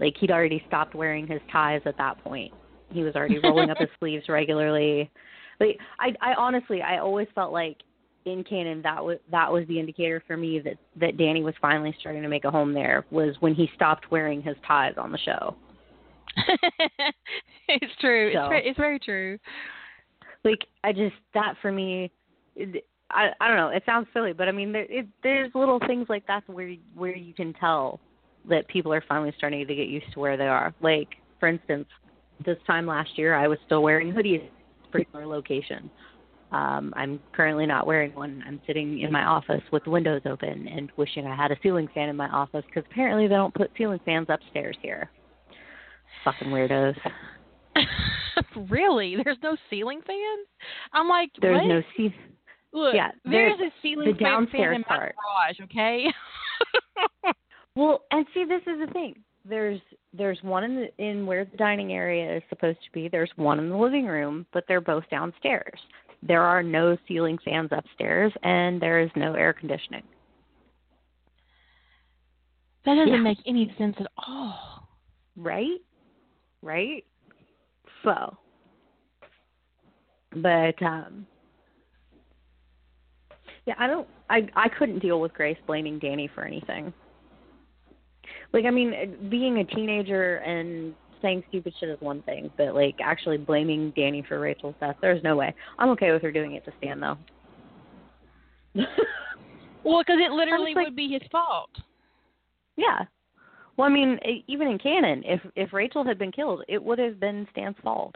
Like he'd already stopped wearing his ties at that point. He was already rolling up his (laughs) sleeves regularly. Like I, I honestly, I always felt like in canon that was that was the indicator for me that that Danny was finally starting to make a home there was when he stopped wearing his ties on the show. (laughs) it's true. So. It's, very, it's very true. Like I just that for me, it, I I don't know. It sounds silly, but I mean there it, there's little things like that where where you can tell that people are finally starting to get used to where they are. Like for instance, this time last year I was still wearing hoodies particular location. Um, I'm currently not wearing one. I'm sitting in my office with the windows open and wishing I had a ceiling fan in my office because apparently they don't put ceiling fans upstairs here. Fucking weirdos. (laughs) really? There's no ceiling fan? I'm like, There's what? no ceiling. Look, yeah, there's there's a ceiling the fan fan in my garage, okay? (laughs) Well, and see, this is the thing. There's there's one in the, in where the dining area is supposed to be. There's one in the living room, but they're both downstairs. There are no ceiling fans upstairs, and there is no air conditioning. that doesn't Yeah. make any sense at all. Right? Right? So, but um yeah, I don't I I couldn't deal with Grace blaming Danny for anything. Like I mean, being a teenager and saying stupid shit is one thing, but like actually blaming Danny for Rachel's death, there's no way. I'm okay with her doing it to Stan though. (laughs) Well, because it literally like- would be his fault. yeah. Well, I mean, even in canon, if if Rachel had been killed, it would have been Stan's fault.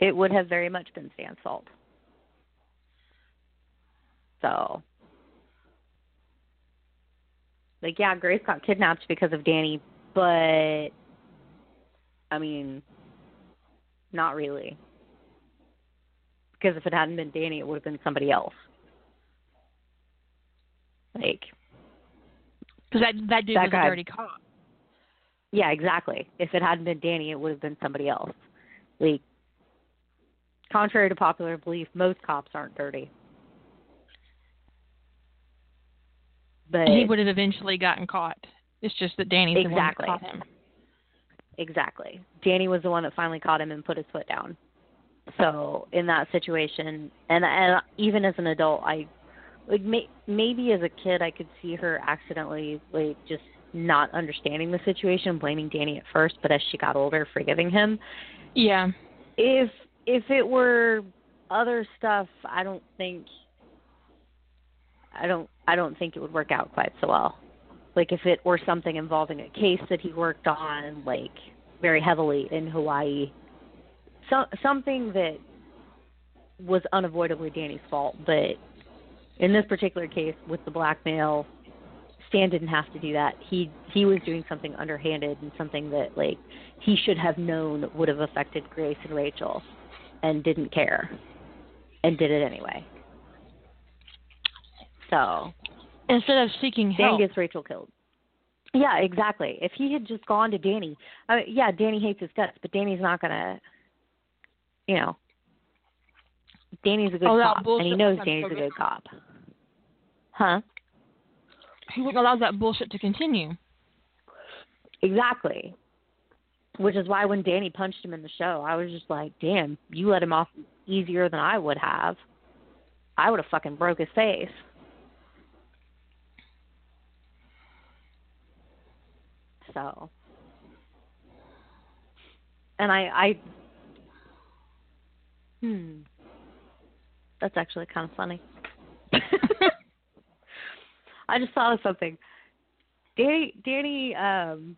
It would have very much been Stan's fault. So, like, yeah, Grace got kidnapped because of Danny, but I mean, not really. Because if it hadn't been Danny, it would have been somebody else. Like, Because that that dude That was guy- a dirty cop. Yeah, exactly. If it hadn't been Danny, it would have been somebody else. Like, contrary to popular belief, most cops aren't dirty. But he would have eventually gotten caught. It's just that Danny's Exactly. the one that caught him. Exactly, Danny was the one that finally caught him and put his foot down. So in that situation, and and even as an adult, I like may, maybe as a kid I could see her accidentally like just not understanding the situation, blaming Danny at first, but as she got older, forgiving him. Yeah. if if it were other stuff, I don't think I don't I don't think it would work out quite so well. Like if it were something involving a case that he worked on like very heavily in Hawaii, so, something that was unavoidably Danny's fault, but in this particular case with the blackmail, Stan didn't have to do that. He he was doing something underhanded and something that like he should have known would have affected Grace and Rachel and didn't care and did it anyway. So Instead of seeking help. Dan gets Rachel killed. Yeah, exactly. If he had just gone to Danny, I mean, yeah, Danny hates his guts, but Danny's not gonna, you know, Danny's a good Oh, cop, and he knows Danny's a good cop. Huh? he wouldn't allow that bullshit to continue. Exactly. Which is why when Danny punched him in the show, I was just like, damn, you let him off easier than I would have. I would have fucking broke his face. So. And I, I, hmm. That's actually kind of funny. (laughs) I just thought of something. Danny, Danny, um,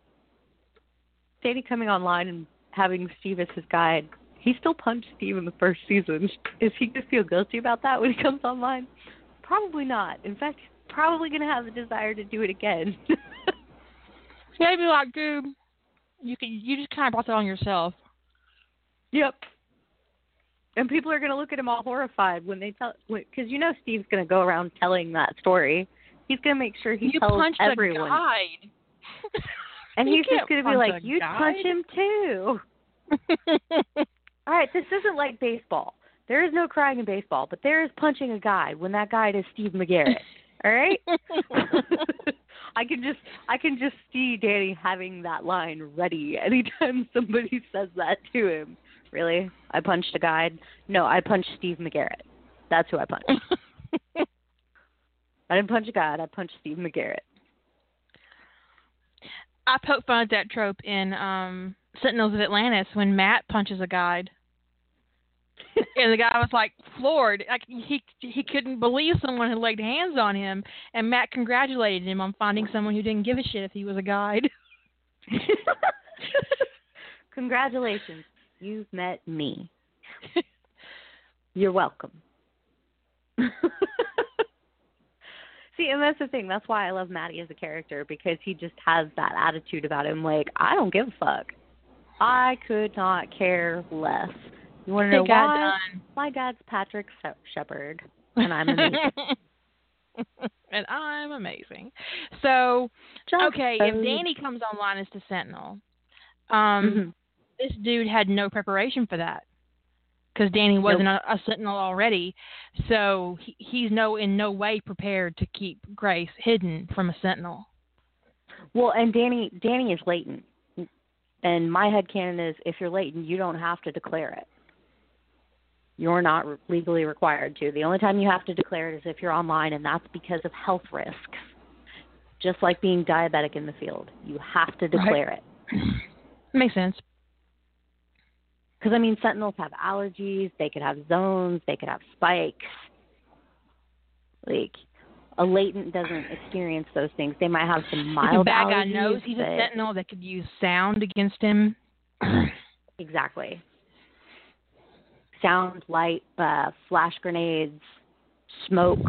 Danny coming online and having Steve as his guide. He still punched Steve in the first season. Is he gonna feel guilty about that when he comes online? Probably not. In fact, he's probably gonna have the desire to do it again. (laughs) I'd be like, dude, you can you just kind of brought that on yourself. yep. and people are going to look at him all horrified when they tell because you know Steve's going to go around telling that story. He's going to make sure he punched everyone. you tells punched everyone, a guide. (laughs) and You he's just going to be like, "You'd punch him too." (laughs) All right, this isn't like baseball. There is no crying in baseball, but there is punching a guide when that guide is Steve McGarrett. All right. (laughs) (laughs) I can just I can just see Danny having that line ready anytime (laughs) somebody says that to him. Really? I punched a guide? No, I punched Steve McGarrett. That's who I punched. I didn't punch a guide, I punched Steve McGarrett. I poke fun at that trope in um Sentinels of Atlantis when Matt punches a guide. (laughs) and the guy was like floored. Like he he couldn't believe someone had laid hands on him and Matt congratulated him on finding someone who didn't give a shit if he was a guide. (laughs) Congratulations. You've met me. (laughs) You're welcome. See, and that's the thing. That's why I love Maddie as a character because he just has that attitude about him. Like, I don't give a fuck. I could not care less. You want to know got why? done. My dad's Patrick She- Sheppard, and I'm amazing. (laughs) and I'm amazing. So Just okay, so- if Danny comes online as the Sentinel, um, Mhm. this dude had no preparation for that because Danny wasn't a, a Sentinel already, so he, he's no in no way prepared to keep Grace hidden from a Sentinel. Well, and Danny, Danny is latent, and my head canon is if you're latent, you don't have to declare it. You're not re- legally required to. The only time you have to declare it is if you're online, and that's because of health risks. Just like being diabetic in the field, you have to declare it. Makes sense. Because I mean, sentinels have allergies. They could have zones. They could have spikes. Like a latent doesn't experience those things. They might have some mild a bad guy knows he's a Sentinel that could use sound against him. Exactly. Sound, light, uh, flash grenades, smoke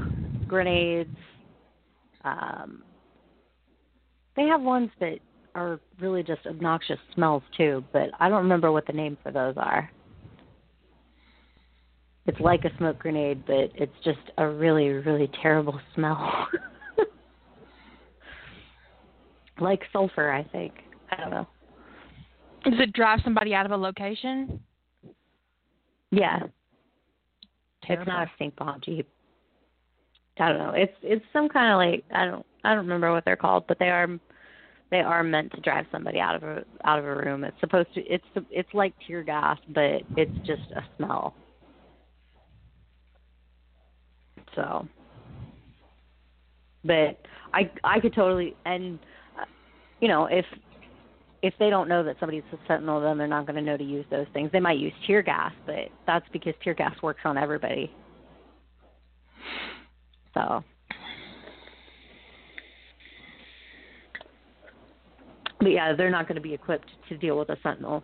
grenades. Um, they have ones that are really just obnoxious smells too, but I don't remember what the name for those are. It's like a smoke grenade, but it's just a really, really terrible (laughs) smell. like sulfur, I think. I don't know. Does it drive somebody out of a location? Yeah, Terrible. It's not a stink bomb jeep. I don't know. It's it's some kind of like I don't I don't remember what they're called, but they are they are meant to drive somebody out of a out of a room. It's supposed to it's it's like tear gas, but it's just a smell. So, but I I could totally and uh, you know if if they don't know that somebody's a sentinel, then they're not going to know to use those things. They might use tear gas, but that's because tear gas works on everybody. So, but yeah, they're not going to be equipped to deal with a sentinel,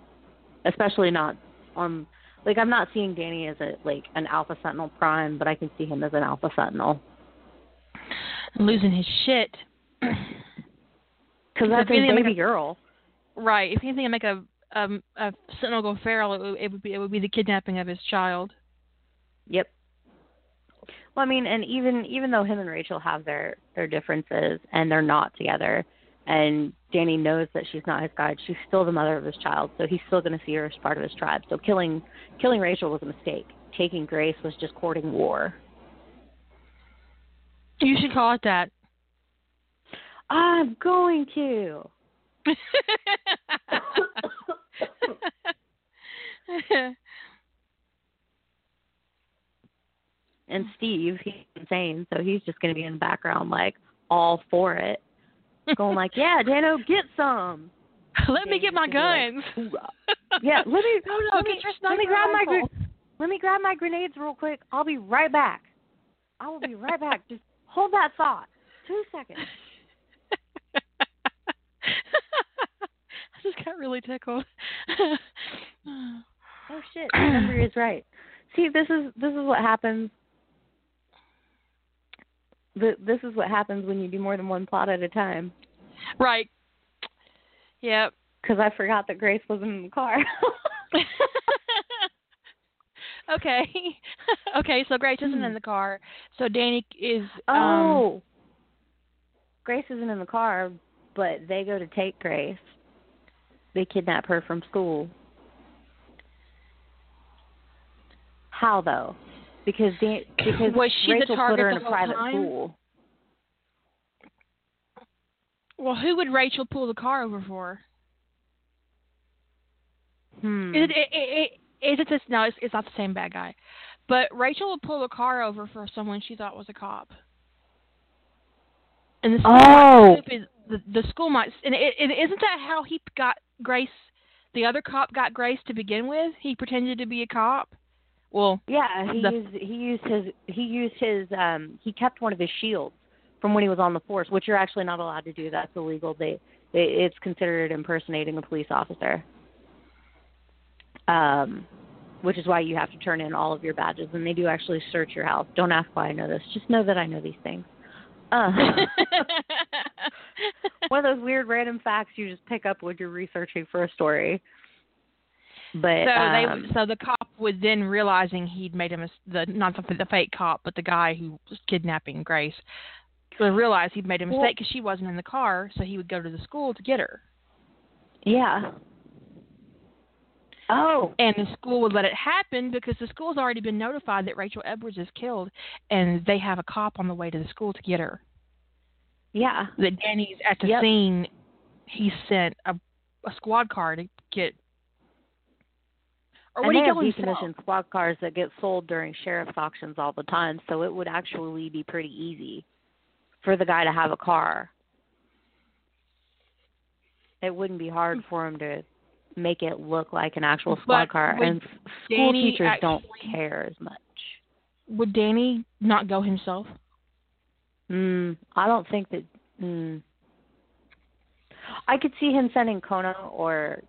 especially not on. Like I'm not seeing Danny as a like an alpha sentinel prime, but I can see him as an alpha sentinel Losing his shit. because that's a anything, like baby a- girl. Right. If anything, make a um a Sentinel go feral, it would, it would be it would be the kidnapping of his child. Yep. Well, I mean, and even even though him and Rachel have their their differences and they're not together, and Danny knows that she's not his guide, she's still the mother of his child, so he's still going to see her as part of his tribe. So killing killing Rachel was a mistake. Taking Grace was just courting war. You should call it that. I'm going to. (laughs) And Steve, he's insane, so he's just going to be in the background, like all for it, going like, (laughs) "Yeah, Danno, get some." Let me get my guns. Hoorah. Yeah, let me (laughs) No, no, let me let me grab my gre- let me grab my grenades real quick. I'll be right back. I will be right back. Just hold that thought. Two seconds. (laughs) I just got really tickled. Oh (sighs) shit, memory is right. See, this is this is what happens. The, this is what happens when you do more than one plot at a time. right. Yep. Because I forgot that Grace was in the car. (laughs) okay. (laughs) okay, so Grace isn't in the car. So Danny is um, Oh. Grace isn't in the car, but they go to take Grace. They kidnap her from school. How though? Because Dan- because Was she the Rachel put target her in the a private time? school. Well, who would Rachel pull the car over for? Hmm. Is it, it, it, it is it this no, it's, it's not the same bad guy. But Rachel would pull the car over for someone she thought was a cop. And the school Oh. might stupid, the, the school might and it, it isn't that how he got Grace the other cop got Grace to begin with? He pretended to be a cop. Well, Yeah, he The- used he used his he used his um he kept one of his shields from when he was on the force, which you're actually not allowed to do. That's illegal. They, they it's considered impersonating a police officer. Um which is why you have to turn in all of your badges and they do actually search your house. Don't ask why I know this. Just know that I know these things. Uh, (laughs) one of those weird random facts you just pick up when you're researching for a story. But so um, they so the cop was then realizing he'd made a mis- the not the, the fake cop but the guy who was kidnapping Grace would realize he'd made a mistake because she wasn't in the car so he would go to the school to get her yeah. Oh, and the school would let it happen because the school's already been notified that Rachel Edwards is killed and they have a cop on the way to the school to get her yeah. that Danny's at the Yep. scene he sent a a squad car to get or and they he have decommissioned squad cars that get sold during sheriff's auctions all the time, so it would actually be pretty easy for the guy to have a car. It wouldn't be hard for him to make it look like an actual squad But car, and school Danny teachers don't care as much. would Danny not go himself Mm, I don't think that. Mm, I could see him sending Kono or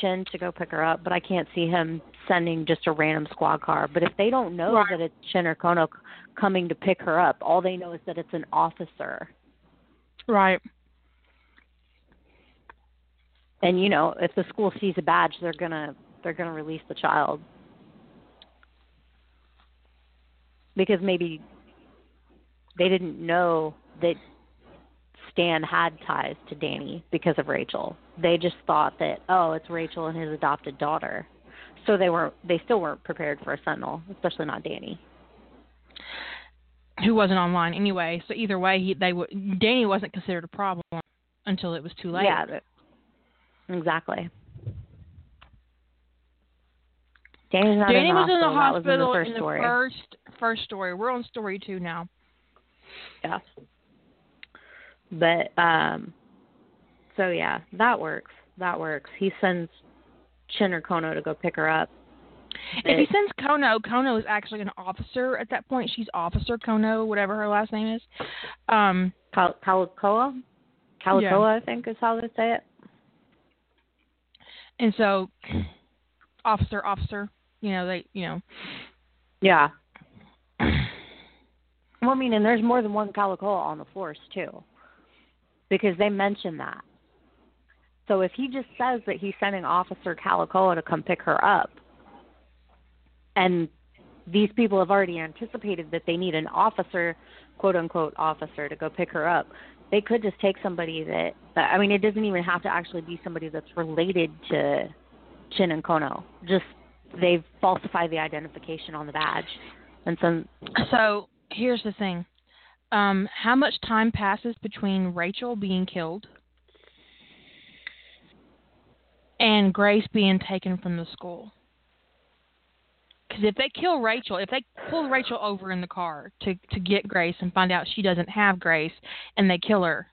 Chin to go pick her up, but I can't see him sending just a random squad car. But if they don't know Right. that it's Chin or Kono coming to pick her up, all they know is that it's an officer. right And you know, if the school sees a badge, they're gonna they're gonna release the child because maybe they didn't know that Stan had ties to Danny because of Rachel. They just thought that oh, it's Rachel and his adopted daughter. So they weren't they still weren't prepared for a sentinel, especially not Danny. who wasn't online anyway. So either way, he they would Danny wasn't considered a problem until it was too late. Yeah, exactly. Danny's not Danny in was in the hospital. Was in the first in the story. first first story. We're on story two now. Yeah. But um so yeah, that works. That works. He sends Chin or Kono to go pick her up. If he sends Kono, Kono is actually an officer at that point. She's Officer Kono, whatever her last name is. Um, Cal- Kalakaua? Kalakaua, I think is how they say it. And so, (clears throat) officer, officer, you know they, you know, Yeah. (clears throat) Well, I mean, and there's more than one Kalakaua on the force too, because they mention that. So if he just says that he's sending Officer Kalakaua to come pick her up, and these people have already anticipated that they need an officer, quote unquote officer, to go pick her up, they could just take somebody that, I mean, it doesn't even have to actually be somebody that's related to Chin and Kono. Just they've falsified the identification on the badge, and some So here's the thing. Um, how much time passes between Rachel being killed and Grace being taken from the school? Because if they kill Rachel, if they pull Rachel over in the car to to get Grace and find out she doesn't have Grace, and they kill her,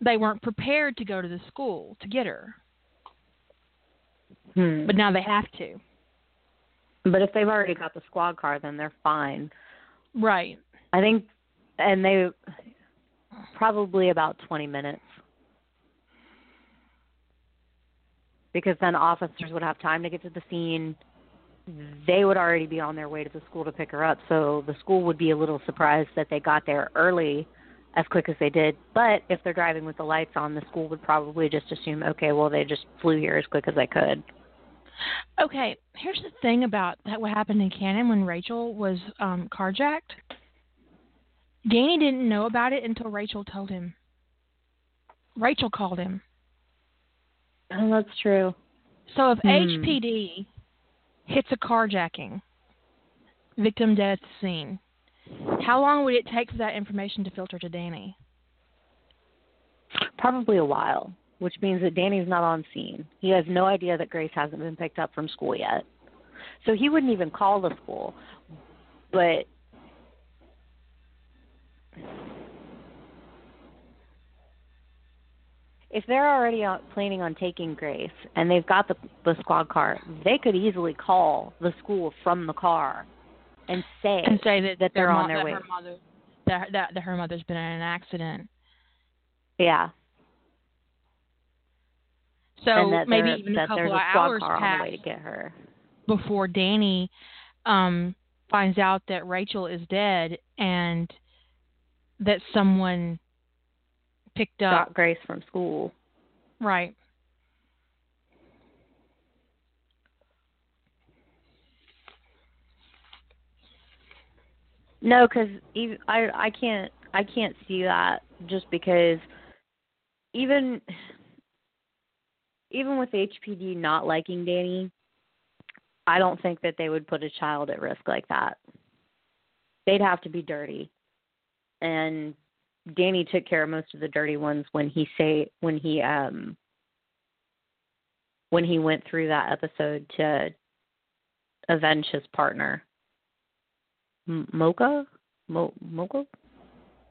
they weren't prepared to go to the school to get her, Hmm. but now they have to. But if they've already got the squad car, then they're fine. Right. I think, and they probably about 20 minutes. Because then officers would have time to get to the scene. They would already be on their way to the school to pick her up. So the school would be a little surprised that they got there early as quick as they did. But if they're driving with the lights on, the school would probably just assume, okay, well, they just flew here as quick as they could. Okay, here's the thing about that what happened in Canon when Rachel was um carjacked. Danny didn't know about it until Rachel told him. Rachel called him. Oh, that's true. So if Hmm. HPD hits a carjacking, victim dead at the scene, how long would it take for that information to filter to Danny? Probably a while, which means that Danny's not on scene. He has no idea that Grace hasn't been picked up from school yet. So he wouldn't even call the school. But if they're already on, planning on taking Grace and they've got the the squad car, they could easily call the school from the car and say, And say that, that they're on their that way. Her mother, that, that, that her mother's been in an accident. yeah, So maybe even a couple of hours car on pass the way to get her. before Danny um, finds out that Rachel is dead and that someone picked up. Got Grace from school. Right. No, because I I can't I can't see that just because even even with HPD not liking Danny, I don't think that they would put a child at risk like that. They'd have to be dirty, and Danny took care of most of the dirty ones when he say when he um when he went through that episode to avenge his partner. M- Mocha? Mo- Mocha?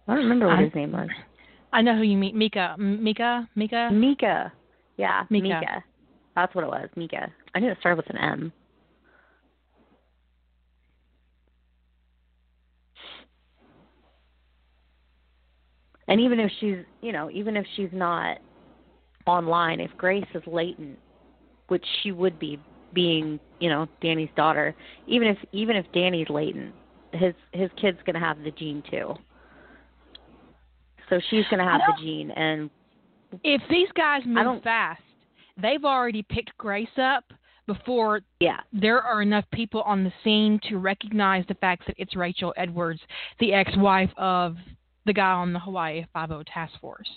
I don't remember what I- his name was. I know who you mean. Meka. Meka? Meka? Meka. Yeah, Meka. Meka. That's what it was, Meka. I knew it started with an M. And even if she's, you know, even if she's not online, if Grace is latent, which she would be, being, you know, Danny's daughter, even if even if Danny's latent, his his kid's gonna have the gene too. So she's gonna have the gene, and If these guys move fast, they've already picked Grace up before yeah, there are enough people on the scene to recognize the fact that it's Rachel Edwards, the ex-wife of the guy on the Hawaii Five-O oh task force.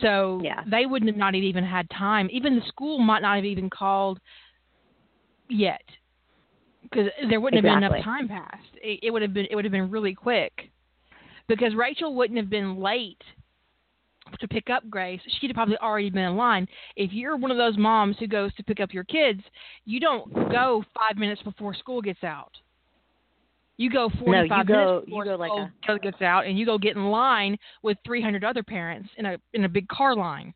So Yeah. they wouldn't have not even had time. Even the school might not have even called yet because there wouldn't have been enough time passed. It, it would have been it would have been really quick because Rachel wouldn't have been late to pick up Grace. She'd have probably already been in line. If you're one of those moms who goes to pick up your kids, you don't go five minutes before school gets out. You go 45 go- minutes you go like school gets out, and you go get in line with 300 other parents in a in a big car line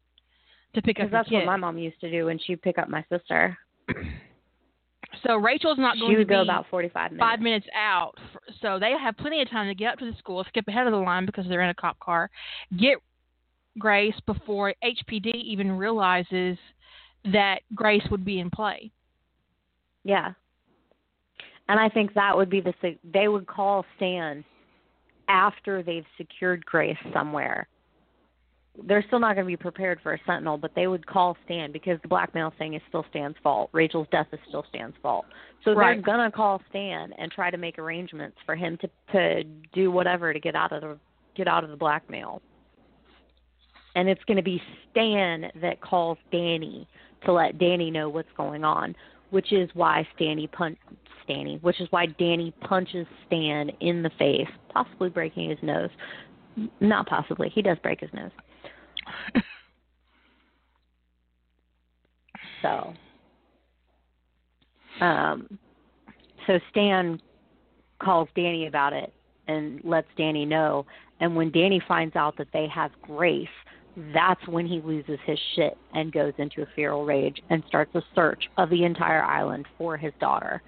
to pick up because that's kid. what my mom used to do when she'd pick up my sister. so Rachel's not going She would to go be about forty-five minutes. five minutes out, so they have plenty of time to get up to the school, skip ahead of the line because they're in a cop car, get Grace before HPD even realizes that Grace would be in play. Yeah. And I think that would be the they would call Stan after they've secured Grace somewhere. They're still not going to be prepared for a sentinel, but they would call Stan because the blackmail thing is still Stan's fault. Rachel's death is still Stan's fault. So Right. they're gonna call Stan and try to make arrangements for him to to do whatever to get out of the get out of the blackmail. And it's going to be Stan that calls Danny to let Danny know what's going on, which is why Stanny punch Stanny, which is why Danny punches Stan in the face, possibly breaking his nose. Not possibly, he does break his nose. (laughs) So, um, so Stan calls Danny about it and lets Danny know. And when Danny finds out that they have Grace, that's when he loses his shit and goes into a feral rage and starts a search of the entire island for his daughter.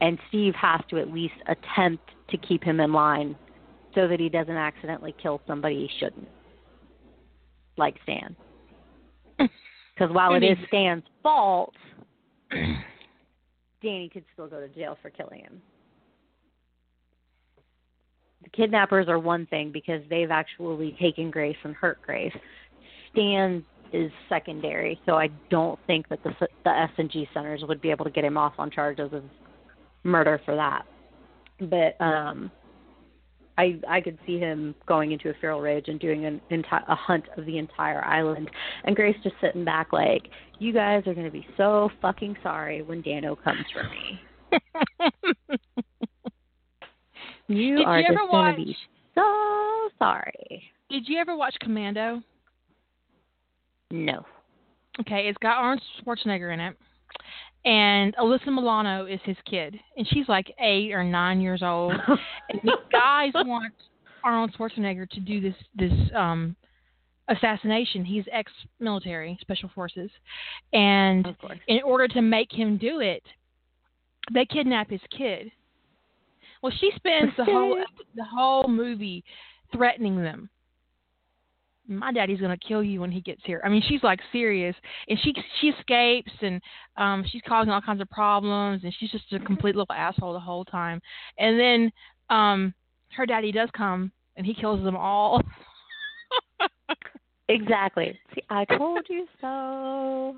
And Steve has to at least attempt to keep him in line so that he doesn't accidentally kill somebody he shouldn't, like Stan. (laughs) Because while it is Stan's fault, (clears throat) Danny could still go to jail for killing him. The kidnappers are one thing because they've actually taken Grace and hurt Grace. Stan is secondary. So I don't think that the the S and G centers would be able to get him off on charges of murder for that. But um I I could see him going into a feral rage and doing an entire a hunt of the entire island, and Grace just sitting back like, "You guys are going to be so fucking sorry when Danno comes for me. (laughs) you Did are you just ever going watch? to be so sorry." Did you ever watch Commando? No. Okay, it's got Arnold Schwarzenegger in it, and Alyssa Milano is his kid, and she's like eight or nine years old. (laughs) and the guys want Arnold Schwarzenegger to do this this um assassination. He's ex-military, special forces, and in order to make him do it, they kidnap his kid. Well, she spends the whole (laughs) the whole movie threatening them. My daddy's gonna kill you when he gets here. I mean, she's like serious, and she she escapes, and um, she's causing all kinds of problems, and she's just a complete little asshole the whole time. And then um, her daddy does come, and he kills them all. (laughs) Exactly. See, I told you so.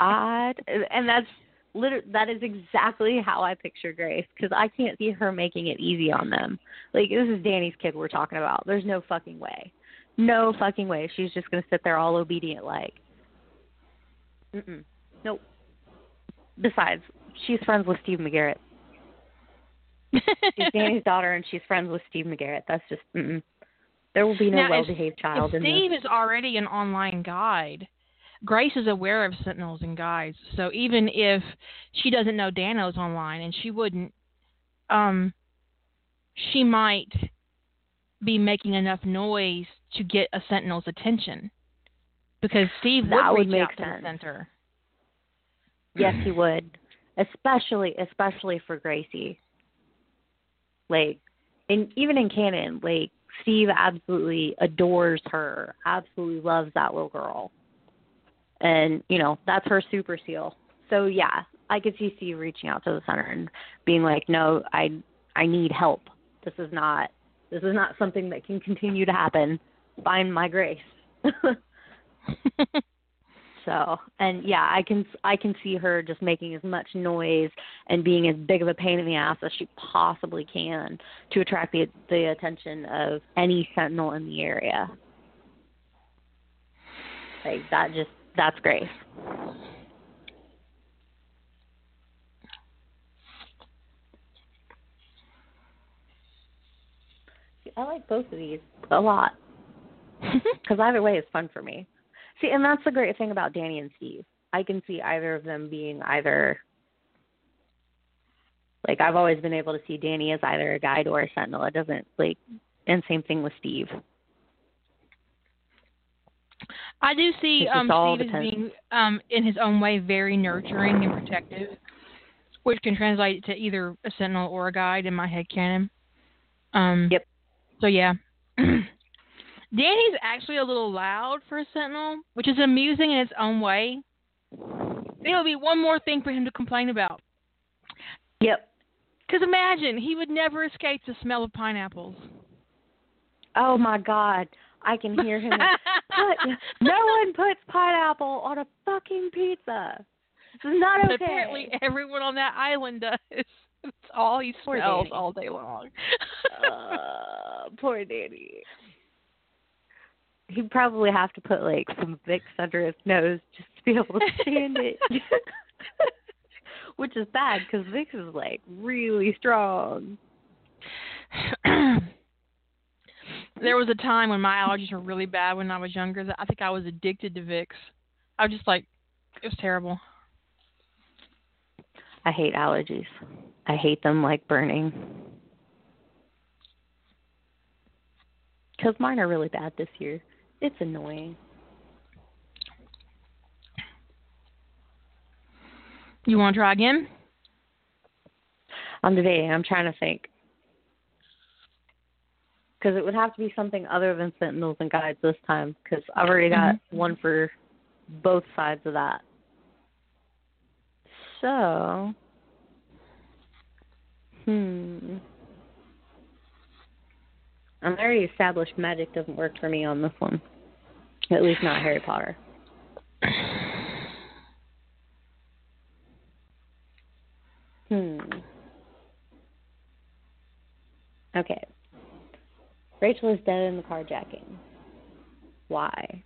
I and that's liter- that is exactly how I picture Grace because I can't see her making it easy on them. Like this is Danny's kid we're talking about. There's no fucking way, no fucking way. She's just gonna sit there all obedient like. Mm-mm. Nope. Besides, she's friends with Steve McGarrett. She's Danny's (laughs) daughter, and she's friends with Steve McGarrett. That's just mm-mm. there will be no Now, well-behaved child If in this. Steve is already an online guide. Grace is aware of Sentinels and guides, so even if she doesn't know Danno's online, and she wouldn't, um, she might be making enough noise to get a Sentinel's attention, because Steve That would would reach make out to sense. the center. Yes, he would. Especially especially for Gracie. Like and even in canon, like Steve absolutely adores her, absolutely loves that little girl. And, you know, that's her super seal. So yeah, I could see Steve reaching out to the center and being like, No, I I need help. This is not this is not something that can continue to happen. Find my grace. (laughs) (laughs) So, and yeah, I can I can see her just making as much noise and being as big of a pain in the ass as she possibly can to attract the the attention of any sentinel in the area. Like that just that's great. I like both of these a lot (laughs) because either way is fun for me. See, and that's the great thing about Danny and Steve. I can see either of them being either like I've always been able to see Danny as either a guide or a sentinel. It doesn't like and same thing with Steve. I do see um, Steve as being, um, in his own way, very nurturing and protective, which can translate to either a sentinel or a guide in my head canon. Um, Yep. So yeah, (clears throat) Danny's actually a little loud for a sentinel, which is amusing in its own way. It'll be one more thing for him to complain about. Yep. Because imagine he would never escape the smell of pineapples. Oh my God. I can hear him. Put, (laughs) no one puts pineapple on a fucking pizza. This is not But okay. apparently everyone on that island does. (laughs) It's all he smells all day long. uh, poor Danny. He'd probably have to put like some Vicks under his nose just to be able to stand it. (laughs) Which is bad because Vicks is like really strong. (clears throat) there was a time when my allergies were really bad when I was younger that I think I was addicted to Vicks. I was just like, it was terrible. I hate allergies. I hate them like burning. Because mine are really bad this year. It's annoying. You want to try again? I'm debating. I'm trying to think. Because it would have to be something other than Sentinels and Guides this time. Because I've already got Mhm. one for both sides of that. So, hmm. I'm already established magic doesn't work for me on this one. At least not Harry Potter. Hmm. Okay. Rachel is dead in the carjacking. Why?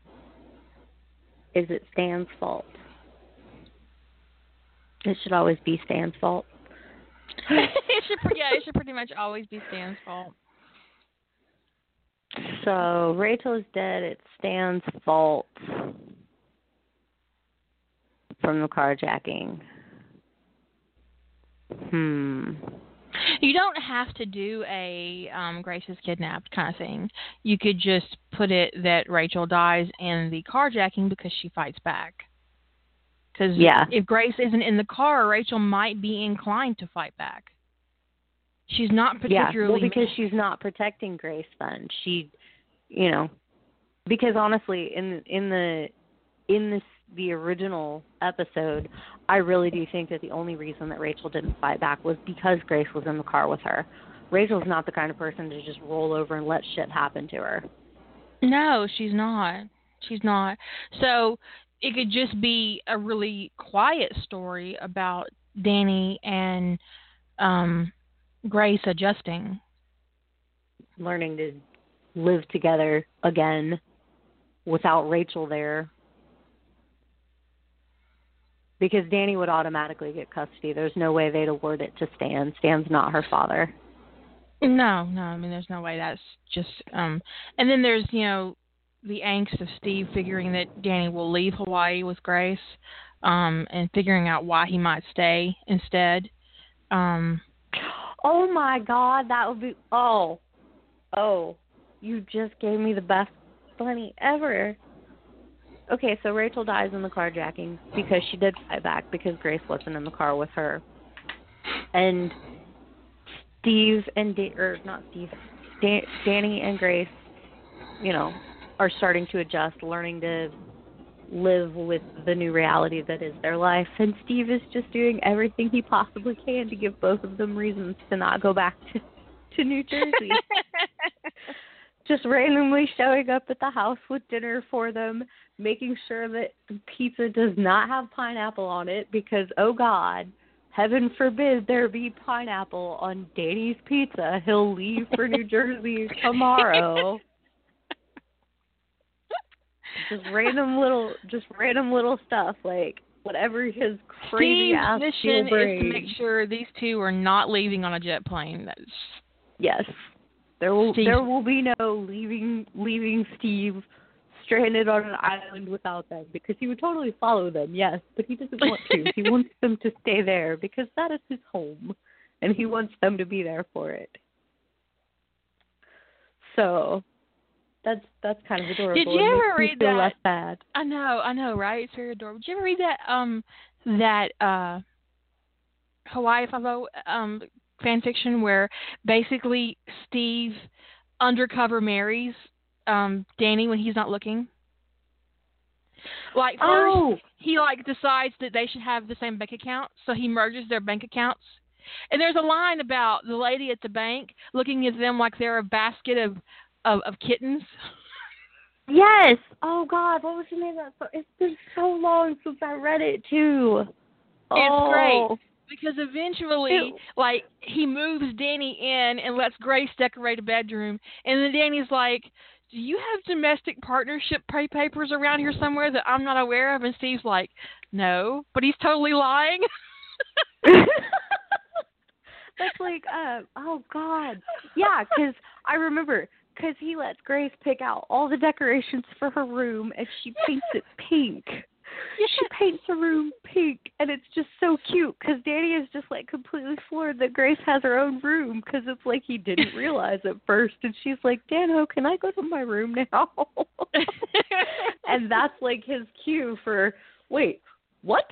Is it Stan's fault? It should always be Stan's fault. (laughs) it should, yeah, it should pretty much always be Stan's fault. So Rachel is dead. It's Stan's fault from the carjacking. Hmm. You don't have to do a um, Grace is kidnapped kind of thing. You could just put it that Rachel dies in the carjacking because she fights back. Because yeah. if Grace isn't in the car, Rachel might be inclined to fight back. She's not particularly. Yeah, well, because she's not protecting Grace. Then she, you know, because honestly, in in the in this the original episode, I really do think that the only reason that Rachel didn't fight back was because Grace was in the car with her. Rachel's not the kind of person to just roll over and let shit happen to her. No, she's not. She's not. So it could just be a really quiet story about Danny and um Grace adjusting. Learning to live together again without Rachel there because Danny would automatically get custody. There's no way they'd award it to Stan. Stan's not her father. No, no. I mean, there's no way. That's just. um And then there's you know the angst of Steve figuring that Danny will leave Hawaii with Grace, um, and figuring out why he might stay instead. Um Oh my God, that would be. Oh, oh, you just gave me the best funny ever okay, so Rachel dies in the carjacking because she did fight back because Grace wasn't in the car with her, and Steve and da- or not Steve, da- Danny and Grace, you know, are starting to adjust, learning to live with the new reality that is their life. And Steve is just doing everything he possibly can to give both of them reasons to not go back to to New Jersey. (laughs) just randomly showing up at the house with dinner for them, making sure that the pizza does not have pineapple on it because oh god, heaven forbid there be pineapple on Danny's pizza. He'll leave for New (laughs) Jersey tomorrow. Just random little just random little stuff like whatever his crazy Steve's ass mission is to make sure these two are not leaving on a jet plane. That's yes. There will Steve. there will be no leaving leaving Steve stranded on an island without them because he would totally follow them, yes, but he doesn't want to. he (laughs) wants them to stay there because that is his home and he wants them to be there for it. So that's that's kind of adorable. Did you ever read that? less bad. I know, I know, right? It's very adorable. Did you ever read that um that uh Hawaii Five O um fan fiction where basically Steve undercover marries um Danny when he's not looking? Like first Oh, he like decides that they should have the same bank account, so he merges their bank accounts. And there's a line about the lady at the bank looking at them like they're a basket of of, of kittens. yes. Oh God, what was the name of that? It's been so long since I read it too. It's great. Oh. because eventually Ew. like he moves Danny in and lets Grace decorate a bedroom and then Danny's like do you have domestic partnership papers around here somewhere that I'm not aware of and Steve's like no but he's totally lying (laughs) (laughs) That's like, uh, oh God, yeah, because I remember because he lets Grace pick out all the decorations for her room, and she paints it pink. She paints her room pink, and it's just so cute because Danny is just like completely floored that Grace has her own room because it's like he didn't realize at first, and she's like, Danno, oh, can I go to my room now? (laughs) and that's like his cue for, wait, what?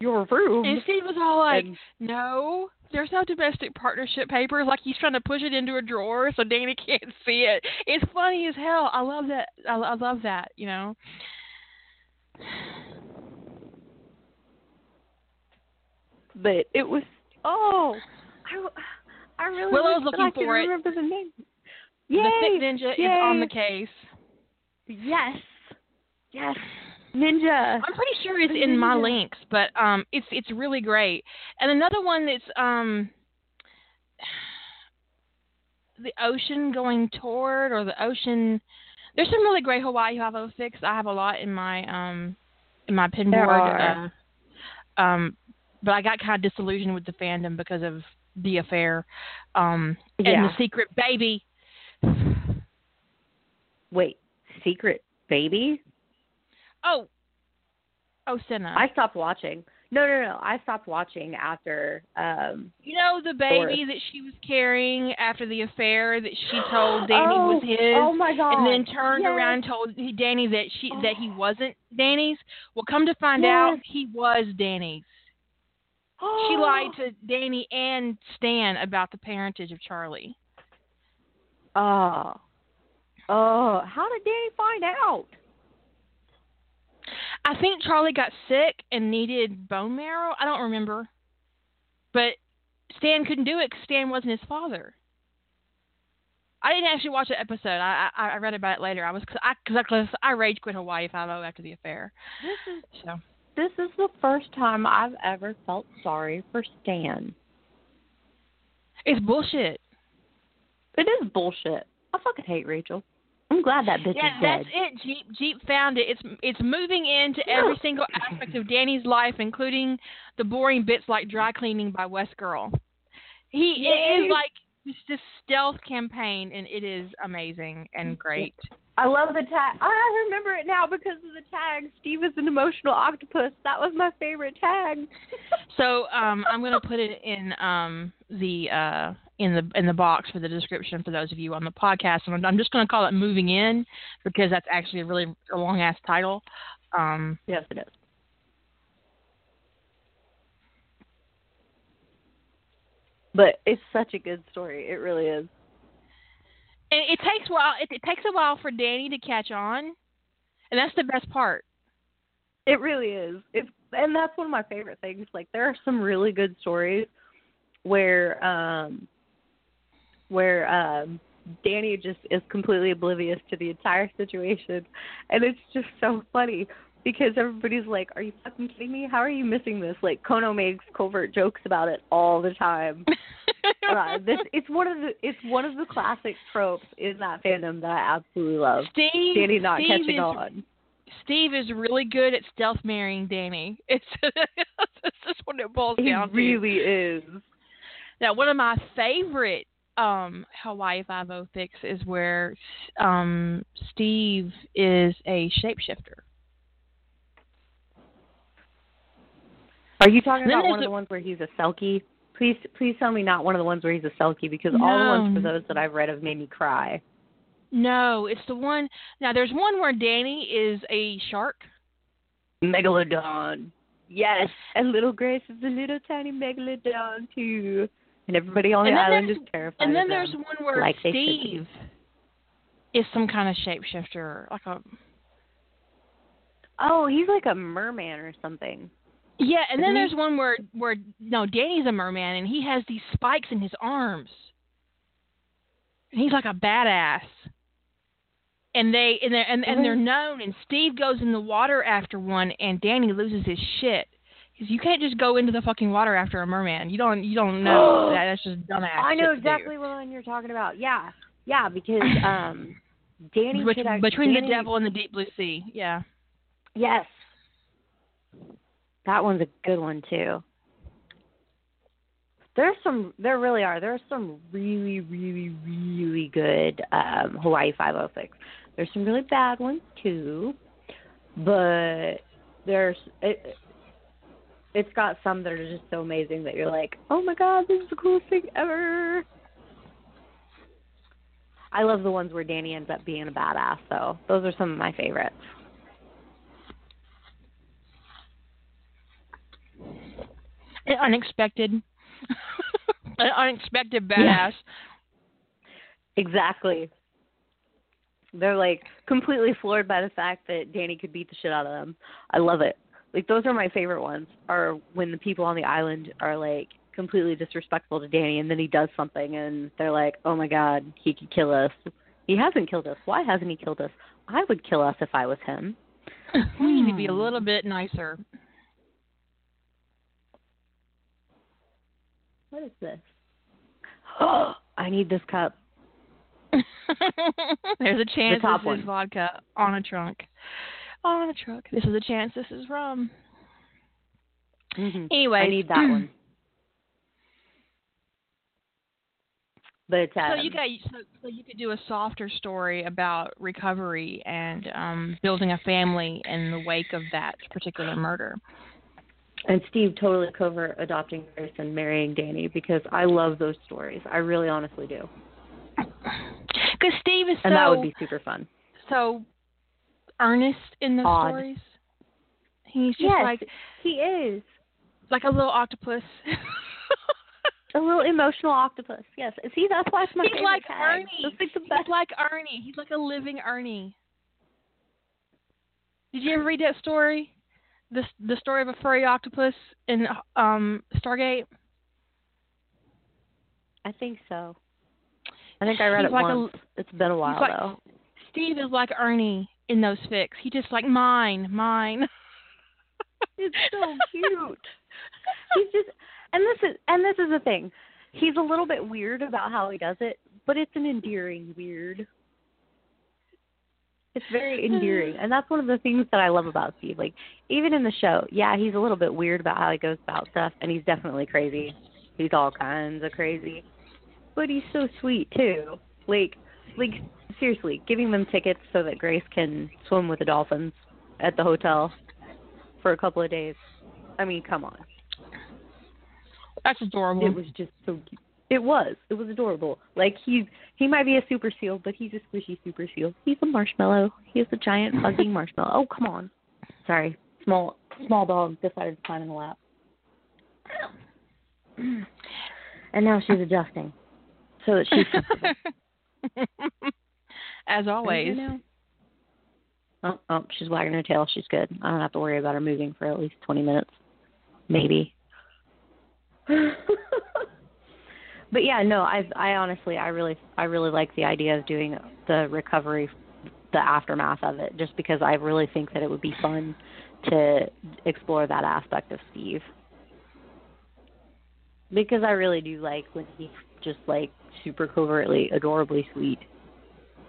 Your room? and Steve was all like And- no there's no domestic partnership papers like he's trying to push it into a drawer so Danny (laughs) can't see it it's funny as hell I love that I, I love that you know but it was oh, I, I really Willow's looking I for it. remember the name. the Yay! thick ninja is on the case Yes, Yes. Ninja. I'm pretty sure it's in my links, but um, it's it's really great. And another one that's um, the ocean going toward or the ocean. There's some really great Hawaii Five O fics. I have a lot in my um in my pinboard. There are. Uh, um, but I got kind of disillusioned with the fandom because of the affair. Um, and Yeah. the secret baby. (sighs) Wait, Secret Baby? Oh, oh, Senna. I stopped watching. No, no, no. I stopped watching after. um You know the baby Doris. that she was carrying after the affair that she told Danny (gasps) oh, was his, Oh my god. and then turned Yes. around and told Danny that she that he Oh. wasn't Danny's. Well, come to find Yes. out, he was Danny's. She (gasps) lied to Danny and Stan about the parentage of Charlie. Oh. Oh, how did Danny find out? I think Charlie got sick and needed bone marrow. I don't remember, but Stan couldn't do it because Stan wasn't his father. I didn't actually watch the episode. I I, I read about it later. I was cause I because I, I rage quit Hawaii Five O after the affair. This is So this is the first time I've ever felt sorry for Stan. it's bullshit. It is bullshit. I fucking hate Rachel. I'm glad that bitch Yeah, is dead. that's it. Jeep Jeep found it. It's it's moving into every single aspect of Danny's life, including the boring bits like dry cleaning by West Girl. He it is like it's this stealth campaign, and it is amazing and great. I love the tag. I remember it now because of the tag. Steve is an emotional octopus. That was my favorite tag. So um, I'm gonna put it in um, the uh, in the in the box for the description for those of you on the podcast, and I'm, I'm just gonna call it "Moving In" because that's actually a really a long ass title. Um, Yes, it is. But it's such a good story. It really is. and it takes a while. It, it takes a while for Danny to catch on, and that's the best part. It really is. It's and that's one of my favorite things. Like there are some really good stories where um where um Danny just is completely oblivious to the entire situation and it's just so funny because everybody's like, Are you fucking kidding me? How are you missing this? Like Kono makes covert jokes about it all the time. (laughs) uh, this it's one of the it's one of the classic tropes in that fandom that I absolutely love. Steve, Danny not Steve catching is, on. Steve is really good at stealth marrying Danny. (laughs) It's just what it boils He down to. really is. Now, one of my favorite um, Hawaii Five O fics is where um, Steve is a shapeshifter. Are you talking Then about one of the ones where he's a selkie? Please, please tell me not one of the ones where he's a selkie because all the ones for those that I've read have made me cry. No, it's the one. Now, there's one where Danny is a shark. Megalodon. Yes, and little Grace is a little tiny megalodon too, and everybody on the And then island is terrified. And then of there's them. one where like they. Steve is some kind of shapeshifter, like a Oh, he's like a merman or something. yeah. And then Isn't he? there's one where where no, Danny's a merman and he has these spikes in his arms, and he's like a badass. And they and they're and, and they're Mhm. known. And Steve goes in the water after one, and Danny loses his shit. Because you can't just go into the fucking water after a merman. You don't. You don't know (gasps) that. That's just dumbass. I know exactly what one you're talking about. Yeah, yeah, because (laughs) um, Danny Bet- between Danny- the devil and the deep blue sea. Yeah. Yes. That one's a good one too. There's some there really are. There are some really, really, really good um Hawaii five oh six. There's some really bad ones too. But there's it it's got some that are just so amazing that you're like, Oh my god, this is the coolest thing ever. I love the ones where Danny ends up being a badass though. Those are some of my favorites. An unexpected. (laughs) An unexpected badass. Yeah. Exactly. They're like completely floored by the fact that Danny could beat the shit out of them. I love it. Like those are my favorite ones. Are when the people on the island are like completely disrespectful to Danny, and then he does something, and they're like, "Oh my God, he could kill us." He hasn't killed us. Why hasn't he killed us? I would kill us if I was him. (laughs) We need to be a little bit nicer. What is this? Oh, (gasps) I need this cup. (laughs) There's a chance top this one. is vodka on a trunk. On a truck. This is a chance this is rum. Mhm. Anyways, I need that one. But it's So you got so, so you could do a softer story about recovery and um, building a family in the wake of that particular murder. and Steve totally covert adopting Grace and marrying Danny because I love those stories. I really honestly do. Because Steve is And that would be super fun. so earnest in those Odd. stories. He's just yes, like he is. like a little octopus. A little emotional octopus. Yes. See, that's why it's my He's favorite like tag. Ernie. That's like the He's best. like Ernie. He's like a living Ernie. Did you ever read that story? The the story of a furry octopus in um Stargate. I think so. I think I read He's it like a- once. it's been a while like- though. Steve is like Ernie in those fics. He just like mine, mine. (laughs) It's so cute. He's just, and this is, and this is the thing. He's a little bit weird about how he does it, but it's an endearing weird. It's very endearing, and that's one of the things that I love about Steve. Like, even in the show, yeah, he's a little bit weird about how he goes about stuff, and he's definitely crazy. He's all kinds of crazy, but he's so sweet too. Like, like seriously, giving them tickets so that Grace can swim with the dolphins at the hotel for a couple of days. I mean, come on. That's adorable. It was just so cute. It was. It was adorable. Like he's he might be a super seal, but he's a squishy super seal. He's a marshmallow. He's a giant fuzzy (laughs) marshmallow. Oh, come on. Sorry. Small small dog decided to climb in the lap. And now she's adjusting. So that she's (laughs) comfortable. (laughs) As always. You know? Oh, oh, she's wagging her tail. She's good. I don't have to worry about her moving for at least 20 minutes. Maybe. (laughs) but yeah, no, I I honestly I really I really like the idea of doing the recovery the aftermath of it just because I really think that it would be fun to explore that aspect of Steve. Because I really do like when he just like super covertly adorably sweet.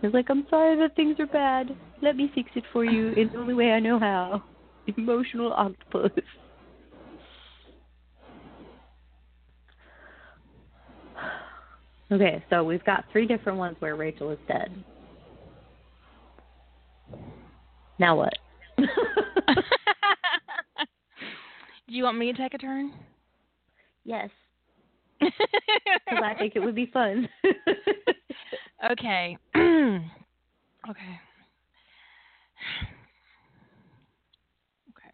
He's like, I'm sorry that things are bad. Let me fix it for you in the only way I know how. (laughs) Emotional octopus. (sighs) Okay, so we've got three different ones where Rachel is dead. Now what? (laughs) Do you want me to take a turn? yes, I think it would be fun. (laughs) okay. (clears throat) okay. Okay.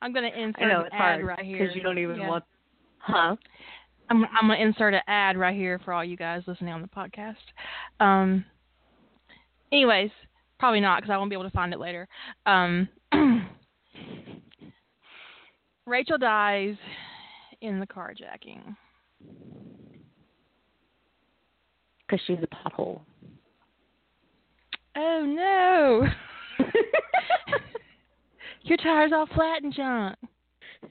I'm gonna insert I know an it's ad hard right here because you don't even Yeah. want. Huh? I'm I'm gonna insert an ad right here for all you guys listening on the podcast. Um. Anyways, probably not because I won't be able to find it later. Um. (clears throat) Rachel dies in the carjacking. Because she's a pothole. Oh no! (laughs) Your tire's all flat and junk.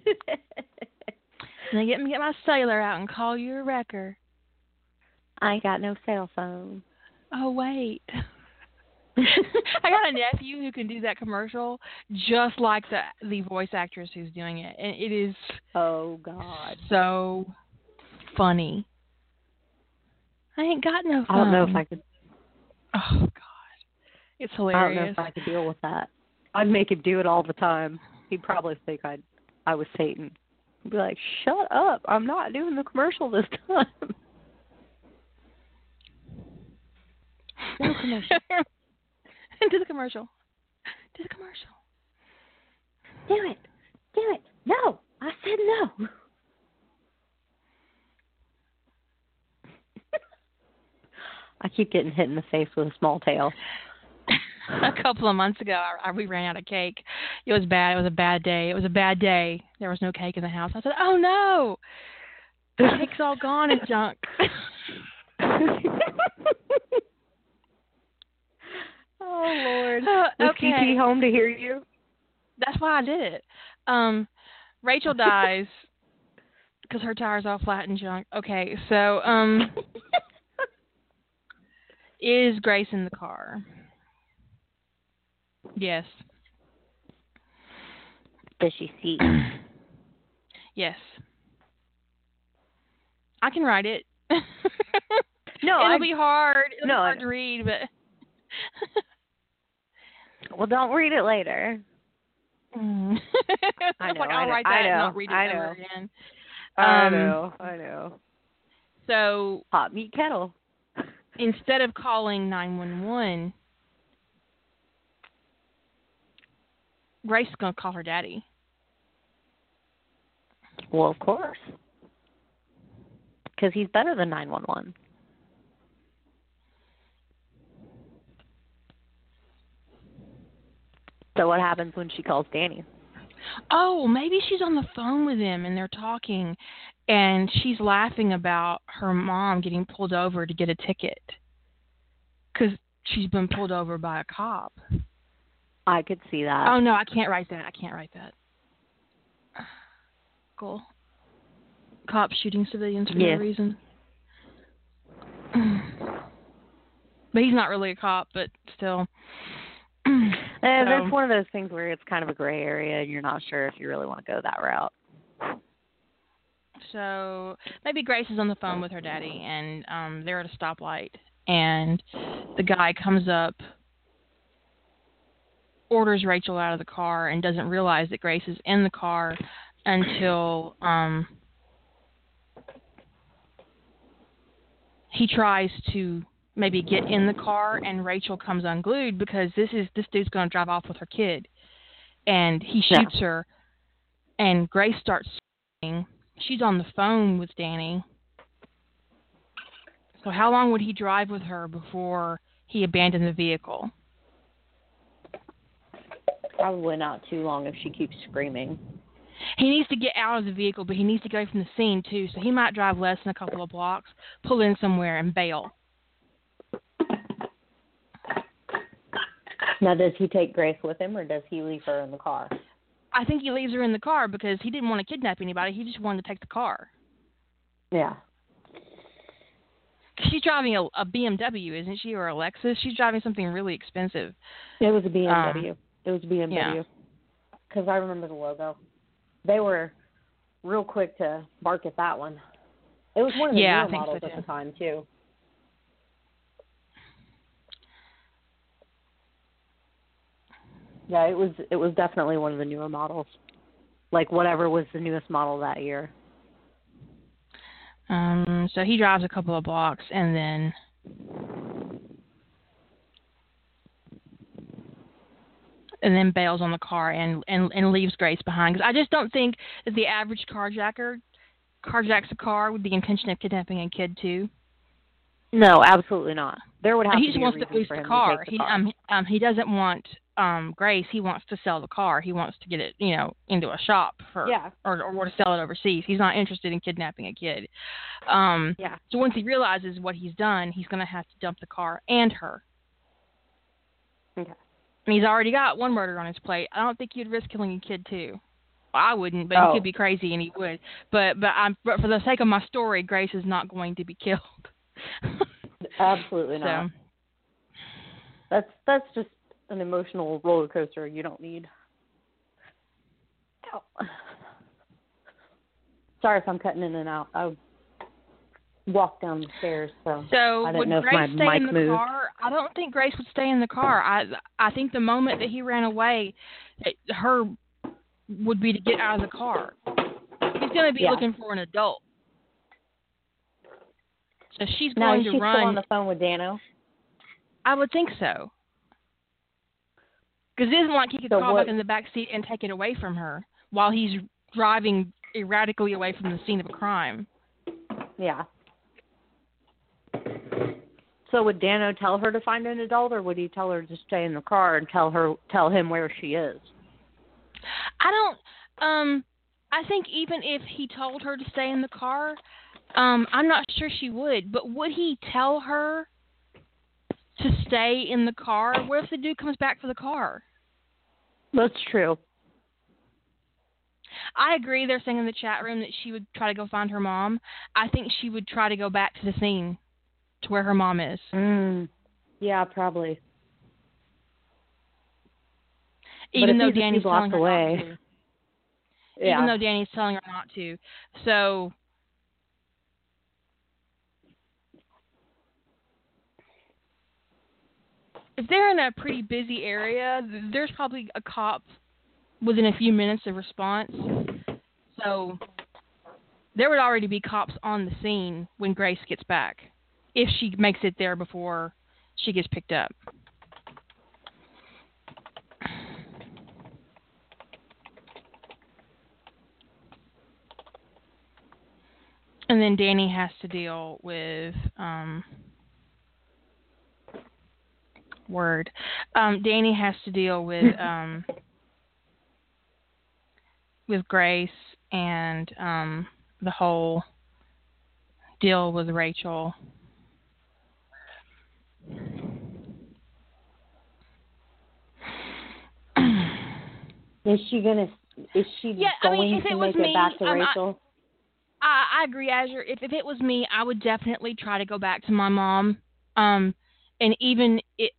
(laughs) Now get me get my sailor out and call you a wrecker. I ain't got no cell phone. Oh wait. (laughs) I got a nephew who can do that commercial just like the the voice actress who's doing it, and it is Oh God. so funny. I ain't got no phone. I don't know if I could. Oh God, it's hilarious. I don't know if I could deal with that. I'd make him do it all the time. He'd probably think I'd I was Satan. He'd be like, "Shut up! I'm not doing the commercial this time." (laughs) No commercial. (laughs) do the commercial. Do the commercial. do it. Do it. No, I said no. (laughs) I keep getting hit in the face with a small tail. (laughs) a couple of months ago, I, I, we ran out of cake. It was bad. It was a bad day. It was a bad day. There was no cake in the house. I said, "Oh no, the cake's all gone and junk." (laughs) oh Lord. Uh, (laughs) Was okay. TT home to hear you? That's why I did it. Um, Rachel dies (laughs) because her tire's all flat and junk. Okay, so um, (laughs) is Grace in the car? Yes. Does she see? (clears throat) yes. I can write it. No, it'll I- be hard. It'll no, be hard to read, but Well, don't read it later. Mm. (laughs) I know, like I I'll know, write I that and not read it I ever know. again. I Um, know. I know. So Hot meat kettle. (laughs) instead of calling 911, Grace is going to call her daddy. Well, of course. Because he's better than 911. So what happens when she calls Danny? Oh, maybe she's on the phone with him and they're talking and she's laughing about her mom getting pulled over to get a ticket cuz she's been pulled over by a cop. I could see that. Oh no, I can't write that. I can't write that. (sighs) Cool. Cops shooting civilians for Yeah. no reason. (sighs) But he's not really a cop, but still. And so- it's one of those things where it's kind of a gray area and you're not sure if you really want to go that route. So maybe Grace is on the phone with her daddy, and um, they're at a stoplight, and the guy comes up, orders Rachel out of the car, and doesn't realize that Grace is in the car until um, he tries to maybe get in the car, and Rachel comes unglued because this is this dude's going to drive off with her kid, and he Yeah. shoots her, and Grace starts screaming she's on the phone with Danny. So how long would he drive with her before he abandoned the vehicle? Probably not too long if she keeps screaming. He needs to get out of the vehicle, but he needs to go from the scene too. So he might drive less than a couple of blocks, pull in somewhere, and bail. Now, does he take Grace with him or does he leave her in the car? I think he leaves her in the car because he didn't want to kidnap anybody. He just wanted to take the car. Yeah. She's driving a, a BMW, isn't she, or a Lexus? She's driving something really expensive. It was a BMW. it was a BMW. Um, yeah. Because I remember the logo. They were real quick to bark at that one. It was one of the Yeah, newer think so, models at the time too. Yeah, it was it was definitely one of the newer models. Like whatever was the newest model that year. Um, so he drives a couple of blocks and then and then bails on the car and and, and leaves Grace behind. Because I just don't think that the average carjacker carjacks a car with the intention of kidnapping a kid too. No, absolutely not. There would have he to just be a wants to reason boost the car. The He car. um um he doesn't want um Grace. He wants to sell the car. He wants to get it you know into a shop for yeah, or or to sell it overseas. He's not interested in kidnapping a kid. Um, yeah. so once he realizes what he's done, he's going to have to dump the car and her. Okay. And he's already got one murder on his plate. I don't think you'd risk killing a kid too. I wouldn't, but Oh. he could be crazy and he would. But but I'm but for the sake of my story, Grace is not going to be (laughs) killed. (laughs) Absolutely so not. That's that's just an emotional roller coaster you don't need. Ow. Sorry if I'm cutting in and out. I walked down the stairs, so So I didn't would know if Grace my mic in the moved. car? I don't think Grace would stay in the car. I I think the moment that he ran away, that her would be to get out of the car. He's going to be Yeah. looking for an adult. So she's now going to run. still on the phone with Danno? I would think so. Because it isn't like he could So crawl what- back in the back seat and take it away from her while he's driving erratically away from the scene of a crime. Yeah. So would Danno tell her to find an adult, or would he tell her to stay in the car and tell her tell him where she is? I don't. Um, I think even if he told her to stay in the car, um, I'm not sure she would. But would he tell her to stay in the car. What if the dude comes back for the car? That's true. I agree. They're saying in the chat room that she would try to go find her mom. I think she would try to go back to the scene, to where her mom is. Mm. Yeah, probably. Even though he's a few Danny's telling her away. not to. Yeah. Even though Danny's telling her not to. So if they're in a pretty busy area, there's probably a cop within a few minutes of response. So there would already be cops on the scene when Grace gets back, if she makes it there before she gets picked up. And then Danny has to deal with um, word. Um, Danny has to deal with (laughs) um, with Grace and um, the whole deal with Rachel. (clears throat) Is she gonna? Is she Yeah, I going mean, if to it was make me, it back to not- Rachel? I, I agree, Azure. If if it was me, I would definitely try to go back to my mom. Um, and even it,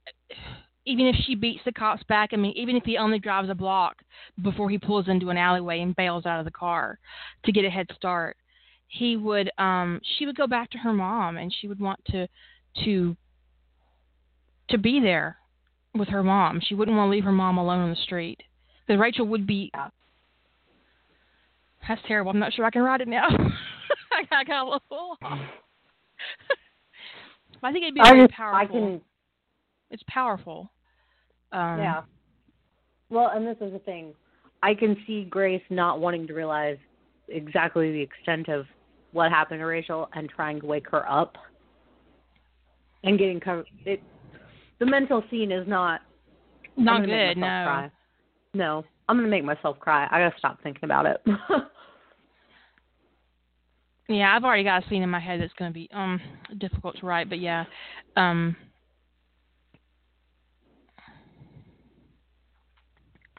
even if she beats the cops back, I mean, even if he only drives a block before he pulls into an alleyway and bails out of the car to get a head start, he would. Um, she would go back to her mom, and she would want to to to be there with her mom. She wouldn't want to leave her mom alone on the street because Rachel would be Yeah. that's terrible. I'm not sure I can write it now. (laughs) I got, a little. (laughs) I think it'd be I just, powerful. I can. It's powerful. Um, Yeah. Well, and this is the thing. I can see Grace not wanting to realize exactly the extent of what happened to Rachel and trying to wake her up and getting covered. It, the mental scene is not. Not good. No. Cry. No, I'm gonna make myself cry. I gotta stop thinking about it. (laughs) Yeah, I've already got a scene in my head that's going to be um difficult to write, but yeah. Um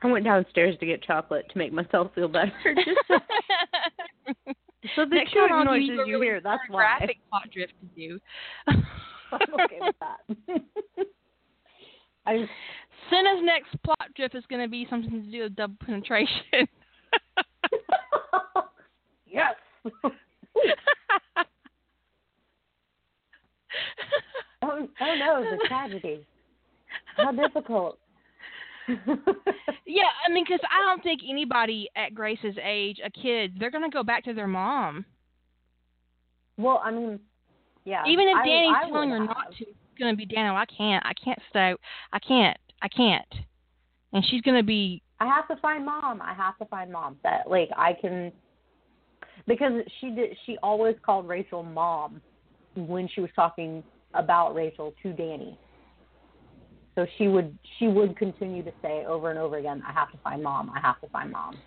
I went downstairs to get chocolate to make myself feel better. (laughs) Just so, so the Next time chewing I'll noises you you really hear, that's why. graphic plot drift to do. (laughs) I'm okay with that. (laughs) I just Senna's next plot drift is going to be something to do with double penetration. yes. (laughs) Oh, oh no, the tragedy. How difficult. (laughs) yeah, I mean, because I don't think anybody at Grace's age, a kid, they're going to go back to their mom. well, I mean, yeah. Even if I- Danny's I telling her not to, it's going to be Danno. I can't. I can't stay. I can't. I can't. And she's going to be. I have to find mom. I have to find mom. That like I can because she did she always called Rachel mom when she was talking about Rachel to Danny. So she would she would continue to say over and over again, I have to find mom, I have to find mom.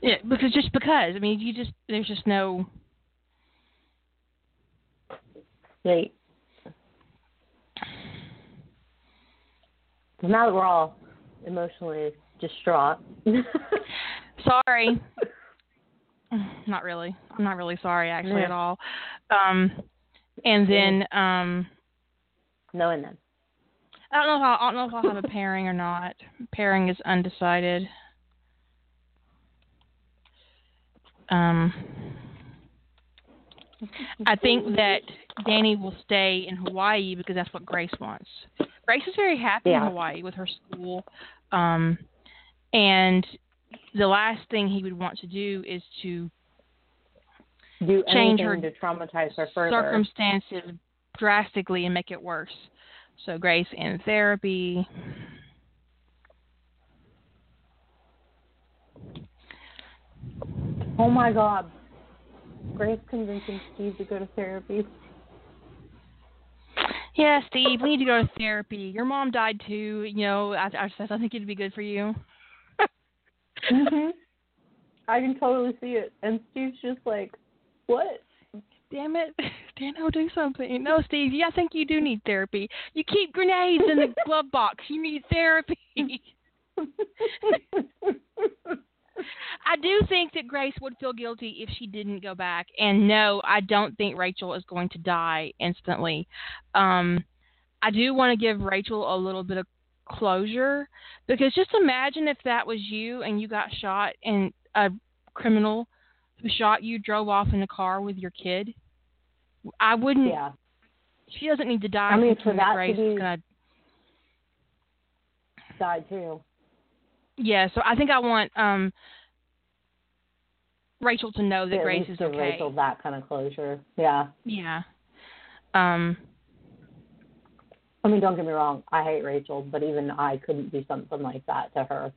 Yeah, because just because. I mean, you just there's just no. Like now that we're all emotionally distraught. Sorry. (laughs) (sighs) not really. I'm not really sorry actually Yeah. at all. Um, and then um, no, and then I don't know if I'll, I don't know if I'll have a (laughs) pairing or not. Pairing is undecided. Um, I think that Danny will stay in Hawaii because that's what Grace wants. Grace is very happy Yeah. in Hawaii with her school, um, and the last thing he would want to do is to Do Change her to traumatize her further. circumstances drastically and make it worse. So Grace in therapy. Oh my god. Grace convincing Steve to go to therapy. Yeah, Steve, we need to go to therapy. Your mom died too. You know, I, I, I think it'd be good for you. Mhm. (laughs) I can totally see it. And Steve's just like, What? Damn it, (laughs) Danno, do something. No, Steve, yeah, I think you do need therapy. You keep grenades in the (laughs) glove box. You need therapy. I do think that Grace would feel guilty if she didn't go back. And no, I don't think Rachel is going to die instantly. Um, I do want to give Rachel a little bit of closure because just imagine if that was you and you got shot and a criminal who shot you drove off in a car with your kid. I wouldn't. Yeah. She doesn't need to die. I mean, for that to Grace be- is gonna. Died too. Yeah, so I think I want um Rachel to know that At Grace is okay. Rachel that kind of closure. Yeah. Yeah. Um. I mean, don't get me wrong. I hate Rachel, but even I couldn't do something like that to her.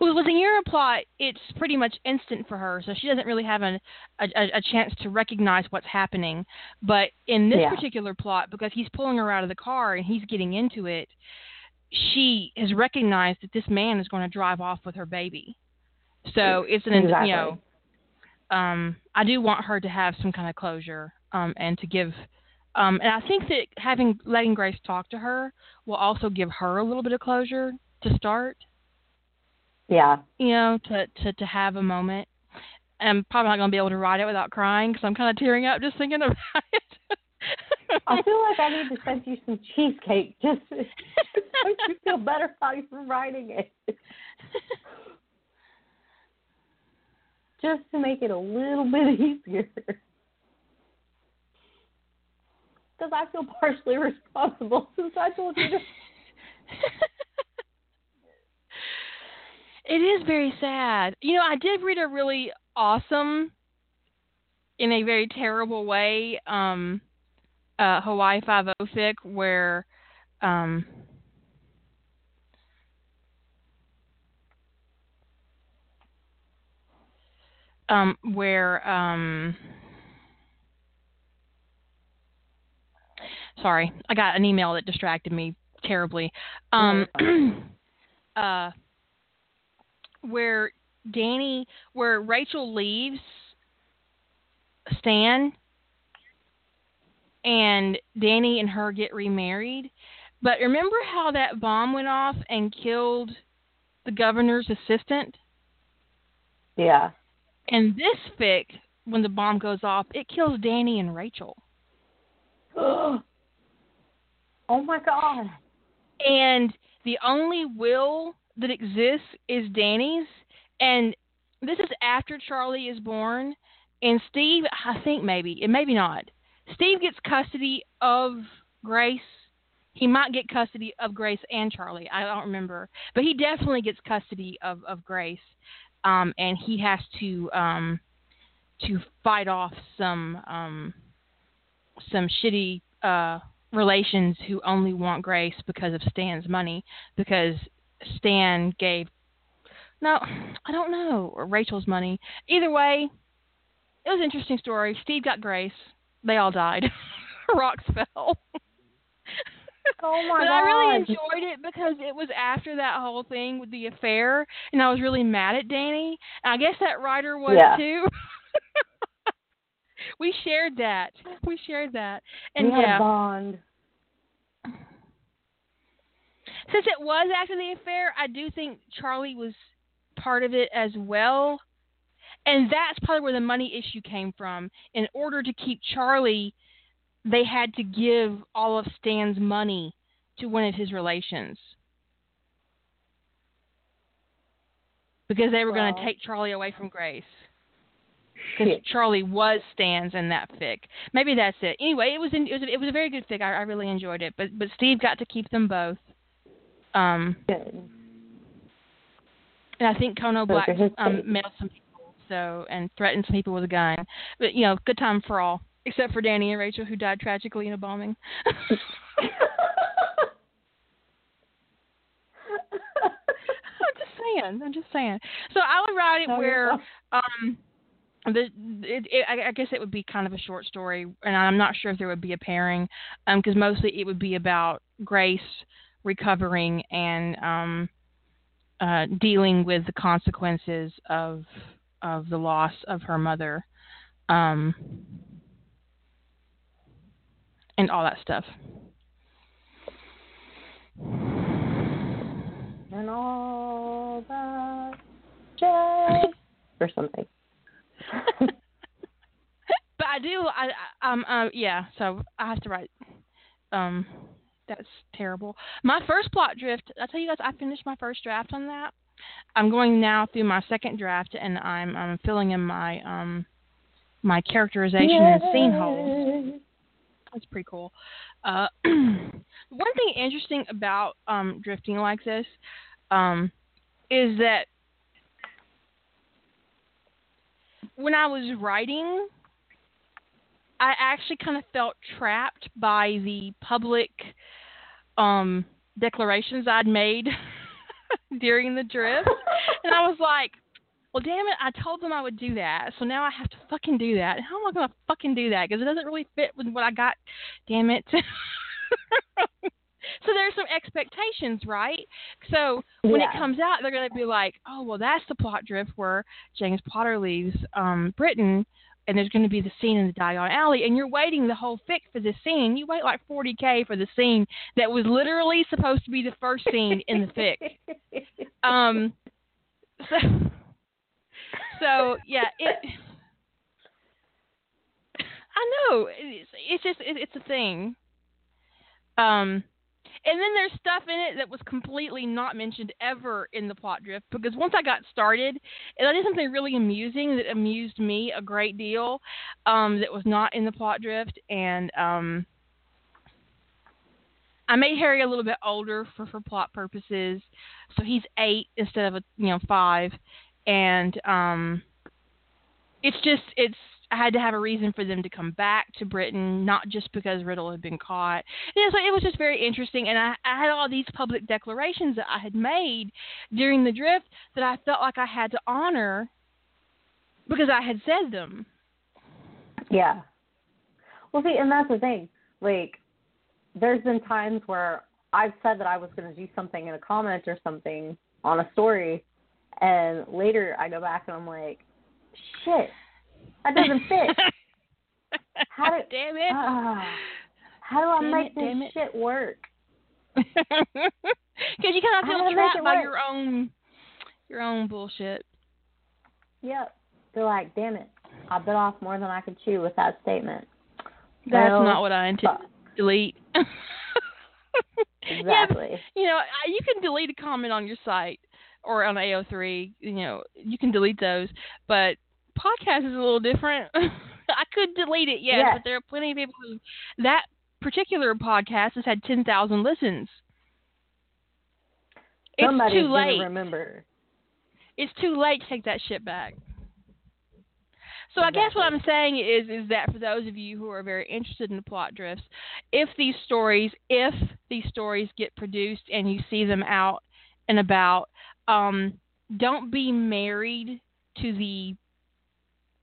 Well, with the Euro plot, it's pretty much instant for her, so she doesn't really have an, a, a a chance to recognize what's happening. But in this Yeah. particular plot, because he's pulling her out of the car and he's getting into it, she has recognized that this man is going to drive off with her baby. So it's an Exactly. you know, um, I do want her to have some kind of closure, um, and to give. Um, and I think that having letting Grace talk to her will also give her a little bit of closure to start Yeah. you know, to to to have a moment. I'm probably not going to be able to write it without crying because I'm kind of tearing up just thinking about it. I feel like I need to (laughs) send you some cheesecake just to (laughs) make you feel better how you're writing it. (laughs) Just to make it a little bit easier. Because I feel partially responsible (laughs) since I told you to. it is very sad. You know, I did read a really awesome, in a very terrible way, um, uh, Hawaii Five O fic where, um, um, where um, sorry, I got an email that distracted me terribly. Um, (clears throat) uh, where Danny, where Rachel leaves Stan, and Danny and her get remarried. But remember how that bomb went off and killed the governor's assistant? Yeah. And this fic, when the bomb goes off, it kills Danny and Rachel. (gasps) (gasps) (gasps) oh my god. And the only will that exists is Danny's. And this is after Charlie is born. And Steve, I think maybe, and maybe not. Steve gets custody of Grace. He might get custody of Grace and Charlie. I don't remember. But he definitely gets custody of, of Grace. Um, and he has to um, to fight off some um, some shitty uh, relations who only want Grace because of Stan's money because Stan gave no, I don't know, or Rachel's money. Either way, it was an interesting story. Steve got Grace. They all died. (laughs) Rocks fell. (laughs) Oh my but god. I really enjoyed it because it was after that whole thing with the affair, and I was really mad at Danny. And I guess that writer was Yeah. too. (laughs) we shared that. We shared that, and we had yeah, a bond. since it was after the affair, I do think Charlie was part of it as well. And that's probably where the money issue came from. In order to keep Charlie, they had to give all of Stan's money to one of his relations. Because they were going to take Charlie away from Grace. Because Charlie was stands in that fic. Maybe that's it. Anyway, it was in, it was a, it was a very good fic. I, I really enjoyed it. But but Steve got to keep them both. Um, Good. and I think Kono Black um, mailed some people, so and threatened some people with a gun. But you know, good time for all, except for Danny and Rachel, who died tragically in a bombing. (laughs) I'm just saying. I'm just saying. So I would write it No, where um the it, it, I guess it would be kind of a short story, and I'm not sure if there would be a pairing, um, because mostly it would be about Grace recovering and um, uh, dealing with the consequences of of the loss of her mother. um, and all that stuff. And all that jazz or something. (laughs) but I do. I, I um uh, yeah. So I have to write. Um, that's terrible. My first plot drift. I tell you guys, I finished my first draft on that. I'm going now through my second draft, and I'm um, filling in my um my characterization Yay. and scene holes. That's pretty cool. Uh, (clears throat) one thing interesting about um, drifting like this um, is that when I was writing, I actually kind of felt trapped by the public um, declarations I'd made (laughs) during the drift, (laughs) and I was like, "Well, damn it! I told them I would do that, so now I have to fucking do that. How am I gonna fucking do that? Because it doesn't really fit with what I got. Damn it!" (laughs) so there's some expectations, right? So when it comes out, they're gonna be like, "Oh, well, that's the plot drift where James Potter leaves um, Britain." And there's going to be the scene in the Diagon Alley, and you're waiting the whole fic for this scene. You wait like 40k for the scene that was literally supposed to be the first scene in the fic. (laughs) Um, so, so yeah, it. I know it's, it's just it, it's a thing. Um, and then there's stuff in it that was completely not mentioned ever in the plot drift because once I got started, and I did something really amusing that amused me a great deal, um, that was not in the plot drift, and um, I made Harry a little bit older for for plot purposes, so he's eight instead of a you know five, and um, it's just it's I had to have a reason for them to come back to Britain, not just because Riddle had been caught. It's like, it was just very interesting, and I, I had all these public declarations that I had made during the drift that I felt like I had to honor because I had said them. Yeah. Well, see, and that's the thing. Like, there's been times where I've said that I was going to do something in a comment or something on a story, and later I go back and I'm like, shit, that doesn't fit. (laughs) How did- Damn it! Ah, how do I Damn make it, this it. shit work? (laughs) Because you of feel do trapped by work? your own your own bullshit. Yep. They're like, damn it, I bit off more than I could chew with that statement. That's not what I intended delete. (laughs) Yeah, Exactly. you know, you can delete a comment on your site or on AO3. You know, you can delete those, but podcast is a little different. (laughs) I could delete it, yes, Yes. but there are plenty of people who that particular podcast has had ten thousand listens. It's Somebody's too late. remember. It's too late to take that shit back. So I guess what I'm saying is is that for those of you who are very interested in the plot drifts, if these stories if these stories get produced and you see them out and about, um, don't be married to the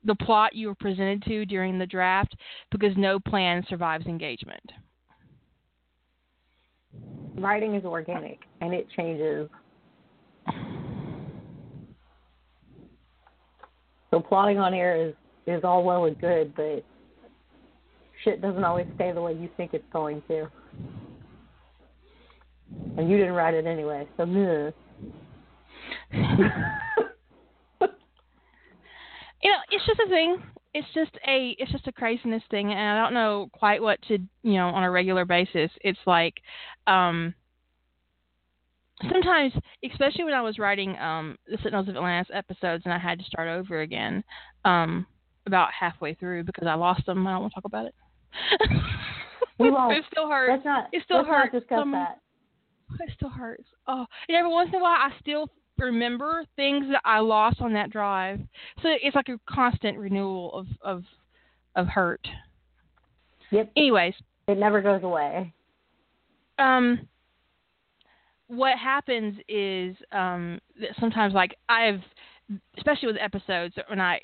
the plot you were presented to during the draft because no plan survives engagement. Writing is organic and it changes. So plotting on air is is all well and good, but shit doesn't always stay the way you think it's going to. And you didn't write it anyway, so meh. (laughs) you know, it's just a thing. It's just a it's just a craziness thing, and I don't know quite what to you know on a regular basis. It's like um sometimes, especially when I was writing um the Sentinels of Atlantis episodes, and I had to start over again um about halfway through because I lost them. I don't want to talk about it. We won't. (laughs) it still hurts. let's not It still let's hurts. not discuss Some- that. It still hurts. Oh, and every once in a while, I still remember things that I lost on that drive. So it's like a constant renewal of of of hurt. Yep. Anyways, It never goes away. um, what happens is um that sometimes like I've, especially with episodes when I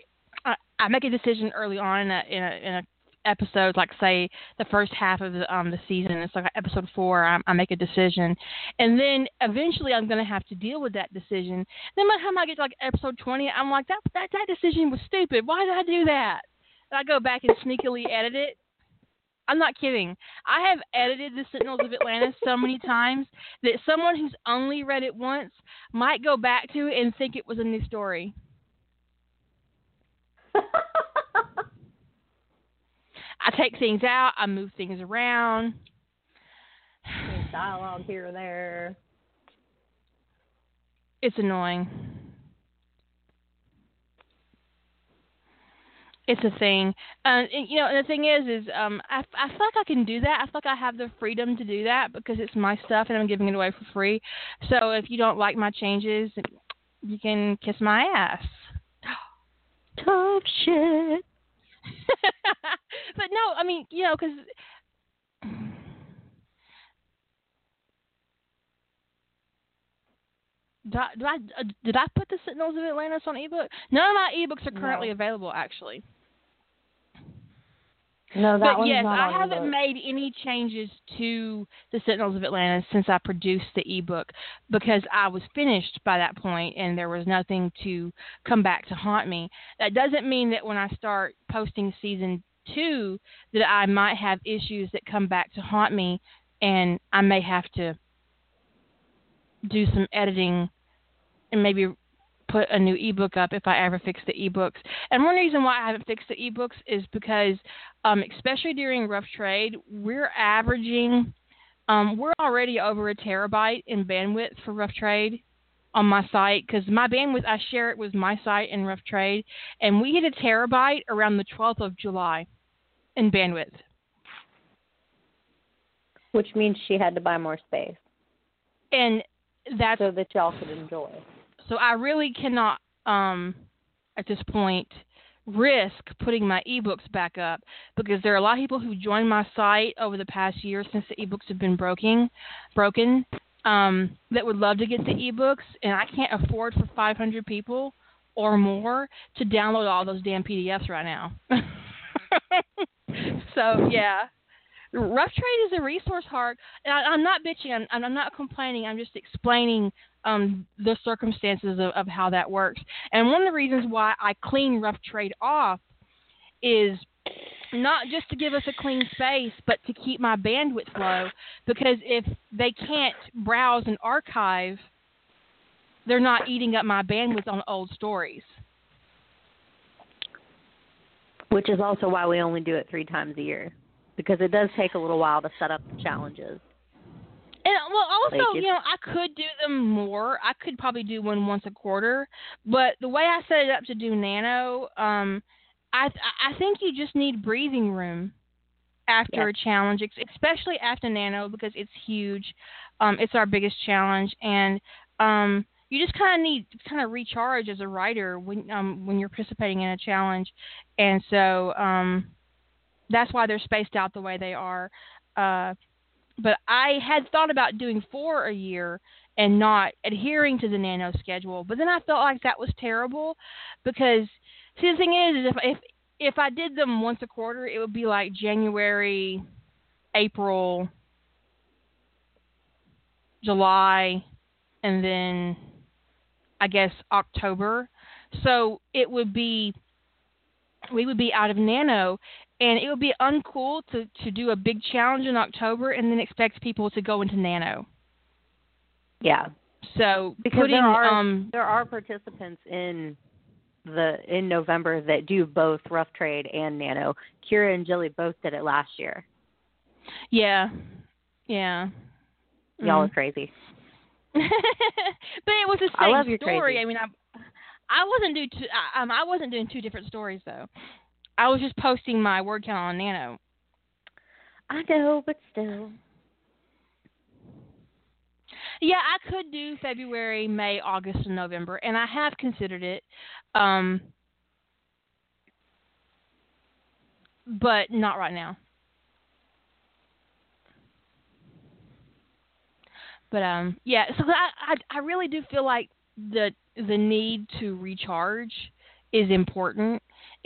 I, I make a decision early on in a in a in a episode, like say the first half of the um the season, it's like episode four, I, I make a decision, and then eventually I'm gonna have to deal with that decision. Then by the time I get to like episode twenty, I'm like that that that decision was stupid. Why did I do that? I go back and sneakily edit it. I'm not kidding. I have edited the Sentinels of Atlantis so many times that someone who's only read it once might go back to it and think it was a new story. (laughs) I take things out, I move things around. There's dialogue here and there. It's annoying. It's a thing. Uh, and, you know, and the thing is, is um, I, I feel like I can do that. I feel like I have the freedom to do that because it's my stuff and I'm giving it away for free. So if you don't like my changes, you can kiss my ass. (gasps) Tough shit. I mean, you know, because did I, did I, uh, did I put the Sentinels of Atlantis on ebook? None of my ebooks are currently No. available, actually. No, that but yes, I haven't ebook. made any changes to the Sentinels of Atlantis since I produced the ebook because I was finished by that point and there was nothing to come back to haunt me. That doesn't mean that when I start posting season two that I might have issues that come back to haunt me and I may have to do some editing and maybe put a new ebook up if I ever fix the ebooks. And one reason why I haven't fixed the ebooks is because, um, especially during rough trade, we're averaging, um, we're already over a terabyte in bandwidth for rough trade on my site because my bandwidth I share it with my site in rough trade, and we hit a terabyte around the 12th of July in bandwidth. Which means she had to buy more space And that's so that y'all could enjoy. So I really cannot, um, at this point, risk putting my ebooks back up because there are a lot of people who joined my site over the past year since the ebooks have been broken, broken, um, that would love to get the ebooks, and I can't afford for 500 people or more to download all those damn PDFs right now. (laughs) (laughs) so yeah. Rough Trade is a resource hard, and I, I'm not bitching. I'm, I'm not complaining. I'm just explaining um, the circumstances of, of how that works. And one of the reasons why I clean Rough Trade off is not just to give us a clean space, but to keep my bandwidth low. Because if they can't browse and archive, they're not eating up my bandwidth on old stories. Which is also why we only do it three times a year. Because it does take a little while to set up the challenges. And well, also, Like, you know, I could do them more. I could probably do one once a quarter, but the way I set it up to do nano, um, I I think you just need breathing room after Yeah. a challenge, especially after nano because it's huge. Um, it's our biggest challenge, and um, you just kind of need to kind of recharge as a writer when um when you're participating in a challenge, and so um, that's why they're spaced out the way they are. Uh, but I had thought about doing four a year and not adhering to the nano schedule. But then I felt like that was terrible because see the thing is, is if if if I did them once a quarter, it would be like January, April, July, and then I guess October. So it would be we would be out of nano and it would be uncool to to do a big challenge in October and then expect people to go into nano. Yeah. So Because putting there are um there are participants in the in November that do both rough trade and nano. Kira and Jilly both did it last year. yeah. Yeah. Y'all Mm. are crazy. (laughs) but it was the I same love story. crazy. I mean, I I wasn't doing two, I, um I wasn't doing two different stories though. I was just posting my word count on Nano. I know, but still. Yeah, I could do February, May, August, and November, and I have considered it. Um, but not right now. But um, yeah. So I, I I really do feel like the the need to recharge is important,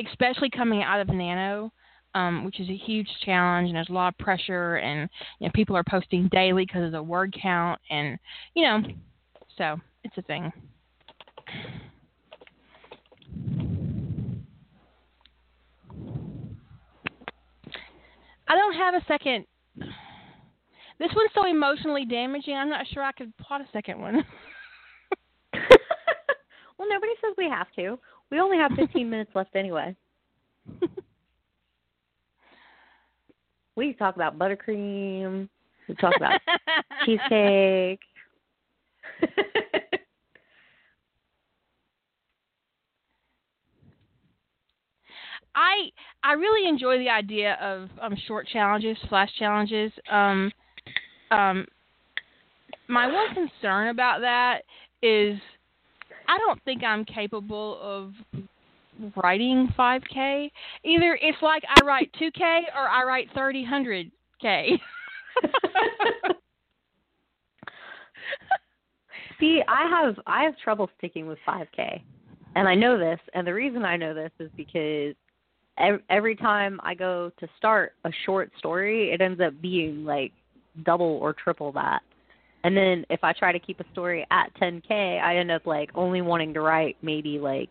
especially coming out of Nano, um, which is a huge challenge and there's a lot of pressure and you know people are posting daily because of the word count and you know, so it's a thing. I don't have a second. This one's so emotionally damaging. I'm not sure I could plot a second one. (laughs) (laughs) well, nobody says we have to. We only have 15 (laughs) minutes left anyway. we talk about buttercream. We talk about cheesecake. I I really enjoy the idea of um, short challenges, flash challenges. Um, um, my one concern about that is I don't think I'm capable of writing 5K. Either it's like I write 2K or I write 30, 100K. (laughs) See, I have I have trouble sticking with 5K, and I know this. And the reason I know this is because every time I go to start a short story, it ends up being like double or triple that. And then if I try to keep a story at 10k, I end up like only wanting to write maybe like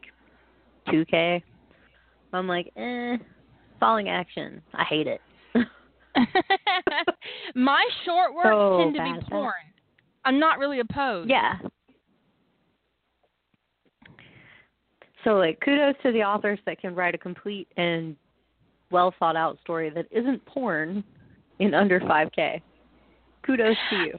2k. I'm like, eh, falling action. I hate it. (laughs) My short works so tend to be porn. I'm not really opposed. Yeah. So like kudos to the authors that can write a complete and well thought out story that isn't porn in under 5k. Kudos to you.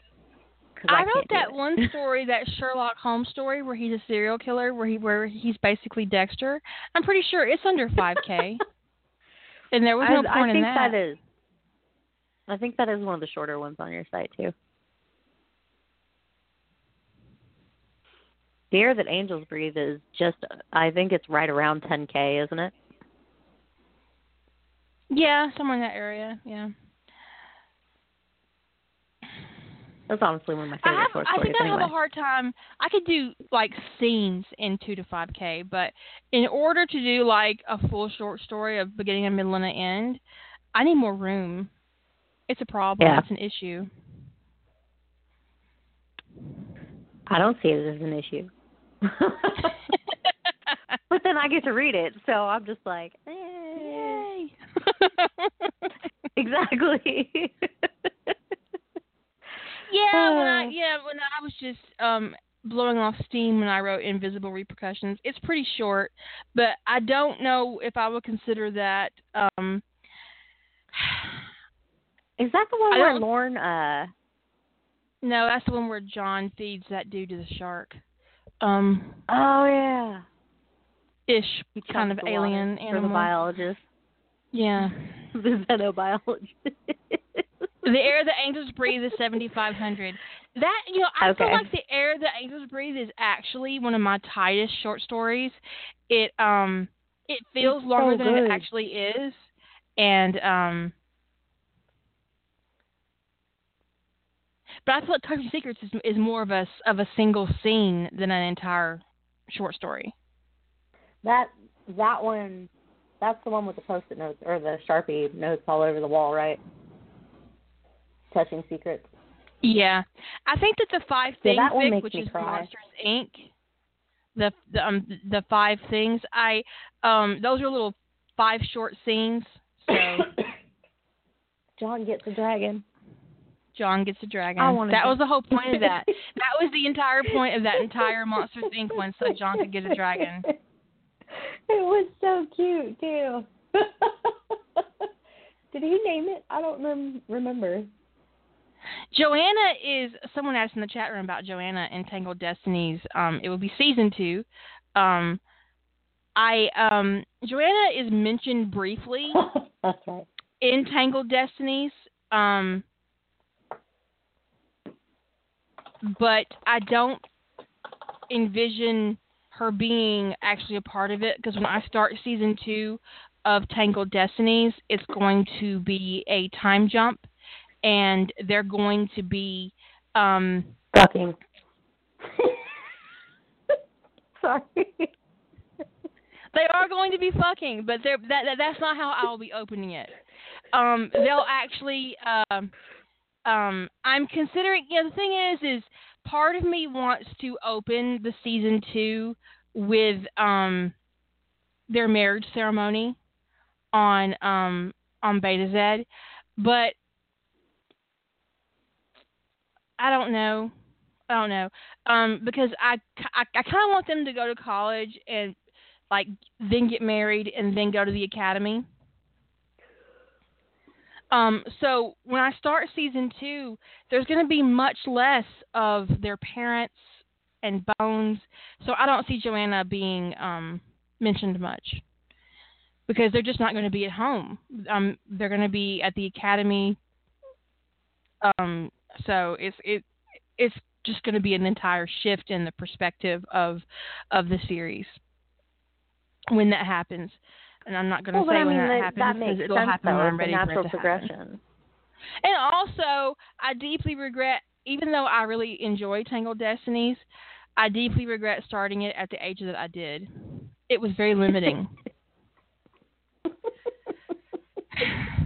I, I wrote that one (laughs) story, that Sherlock Holmes story where he's a serial killer, where he where he's basically Dexter. I'm pretty sure it's under 5k. (laughs) and there was no I, porn I think in that. that is. I think that is one of the shorter ones on your site too. The air that angels breathe is just, I think it's right around 10k, isn't it? Yeah, somewhere in that area. Yeah. That's honestly one of my favorite I have, short I stories. think I anyway. have a hard time. I could do like scenes in two to five k, but in order to do like a full short story of beginning, a middle, and an end, I need more room. It's a problem. Yeah. It's an issue. I don't see it as an issue. (laughs) but then I get to read it, so I'm just like, eh. Yay! (laughs) exactly. (laughs) yeah, when I Uh. yeah when I was just um blowing off steam when I wrote Invisible Repercussions. It's pretty short, but I don't know if I would consider that. um (sighs) Is that the one I where Lorne uh No, that's the one where John feeds that dude to the shark. Um, Oh yeah. ish He kind of chunks the water alien for animal. the biologist. Yeah. (laughs) the xenobiologist. The air the angels breathe is 7500. That you know, I feel like the air the angels breathe is actually one of my tightest short stories. It um it feels It's longer so than it actually is, and um. But I feel like Touching Secrets is is more of a of a single scene than an entire short story. That that one, that's the one with the post-it notes or the sharpie notes all over the wall, right? Touching secrets. Yeah, I think that the five things, one Vic, which is cry. Monsters Inc. The the um the five things I um those are little five short scenes. So (coughs) John gets a dragon. John gets a dragon. I That was the whole point of that. (laughs) That was the entire point of that entire Monsters Inc. one, so John could get a dragon. (laughs) It was so cute too. (laughs) Did he name it? I don't rem- remember. Joanna is someone asked in the chat room about Joanna in Tangled Destinies. Um, it will be season two. Um, I um Joanna is mentioned briefly (laughs) That's right. in Tangled Destinies. Um, but I don't envision her being actually a part of it because when I start season two of Tangled Destinies, it's going to be a time jump, and they're going to be um, Fucking. (laughs) Sorry. they are going to be fucking, but they're that, that that's not how I'll be opening it. Um, they'll actually. Um, um, I'm considering. Yeah, the thing is, is part of me wants to open the season two with um their marriage ceremony on um on Betazed, but I don't know. I don't know. Um, because I, I, I kind of want them to go to college and like then get married and then go to the academy. Um, so when I start season two, there's going to be much less of their parents and Bones. So I don't see Joanna being um, mentioned much because they're just not going to be at home. Um, they're going to be at the academy. Um, so it's it it's just going to be an entire shift in the perspective of of the series when that happens. And I'm not going to well, say I when mean, that, that happens because it'll happen when I'm ready a for natural it to progression. happen. And also, I deeply regret, even though I really enjoy Tangled Destinies, I deeply regret starting it at the age that I did. It was very limiting. (laughs) (laughs)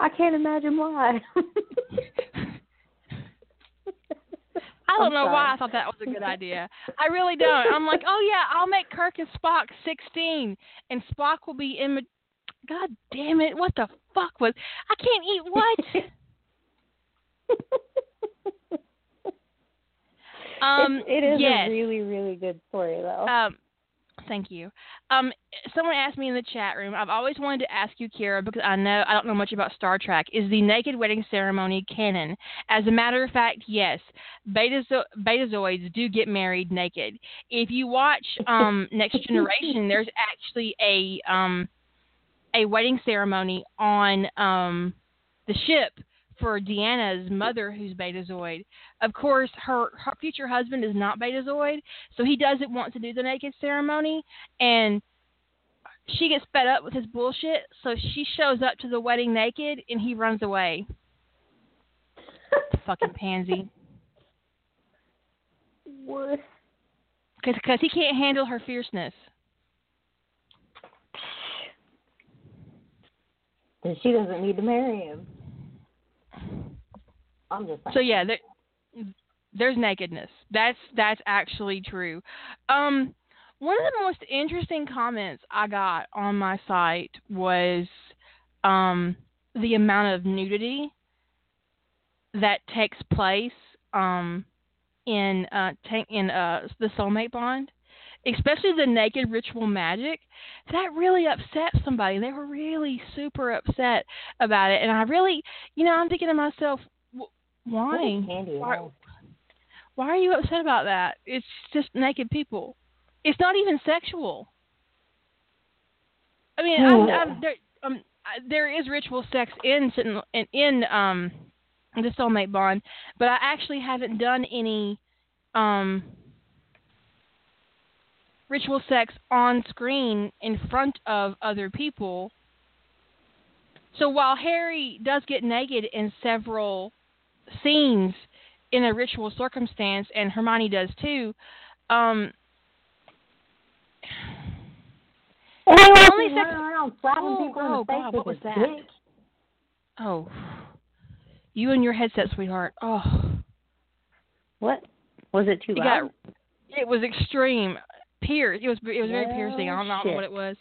I can't imagine why. I don't I'm know why. I thought that was a good (laughs) idea. I really don't. I'm like, oh yeah, I'll make Kirk and Spock 16, and Spock will be in. God damn it! What the fuck was? I can't eat what? (laughs) Um, It's- it is yes. a really, really good story, though. Um, thank you. Um, someone asked me in the chat room. I've always wanted to ask you, Kira, because I know I don't know much about Star Trek. Is the naked wedding ceremony canon? As a matter of fact, yes. Betazo- Betazoids do get married naked. If you watch um, Next Generation, there's actually a um, a wedding ceremony on um, the ship for Deanna's mother, who's Betazoid. Of course, her, her future husband is not Betazoid, so he doesn't want to do the naked ceremony, and she gets fed up with his bullshit, so she shows up to the wedding naked, and he runs away. (laughs) Fucking pansy. what? Because he can't handle her fierceness. And she doesn't need to marry him. I'm just saying. So yeah, there, there's nakedness. That's that's actually true. Um, one of the most interesting comments I got on my site was um, the amount of nudity that takes place um, in uh, ta- in uh, the soulmate bond, especially the naked ritual magic. That really upset somebody. They were really super upset about it, and I really, you know, I'm thinking to myself, why? Why- Why are you upset about that? It's just naked people. It's not even sexual. I mean, I'm, I'm, there, um, I- there is ritual sex in in, in um the soulmate bond, but I actually haven't done any um ritual sex on screen in front of other people. So while Harry does get naked in several scenes in a ritual circumstance, and Hermione does too, um, And The only sex- around slapping Oh, people in oh, the face God, with what was that? dick. oh, you and your headset, sweetheart. Oh, What? Was it too it loud? got it was extreme. Pierce. It was it was very piercing. I don't know Well, what it was.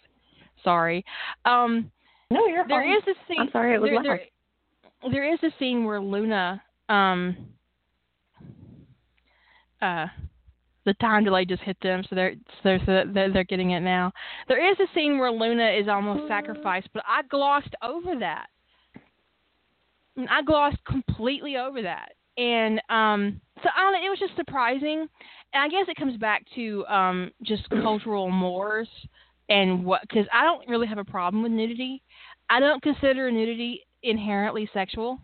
Sorry. Um, No, you're there fine. is a scene. I'm sorry, it was there, loud. there, there is a scene where Luna, um, uh, the time delay just hit them, so they're so they're, they're they're getting it now. There is a scene where Luna is almost sacrificed, but I glossed over that. I glossed completely over that, and um, so I don't know. It was just surprising, and I guess it comes back to um just (clears throat) cultural mores and what because I don't really have a problem with nudity. I don't consider nudity inherently sexual,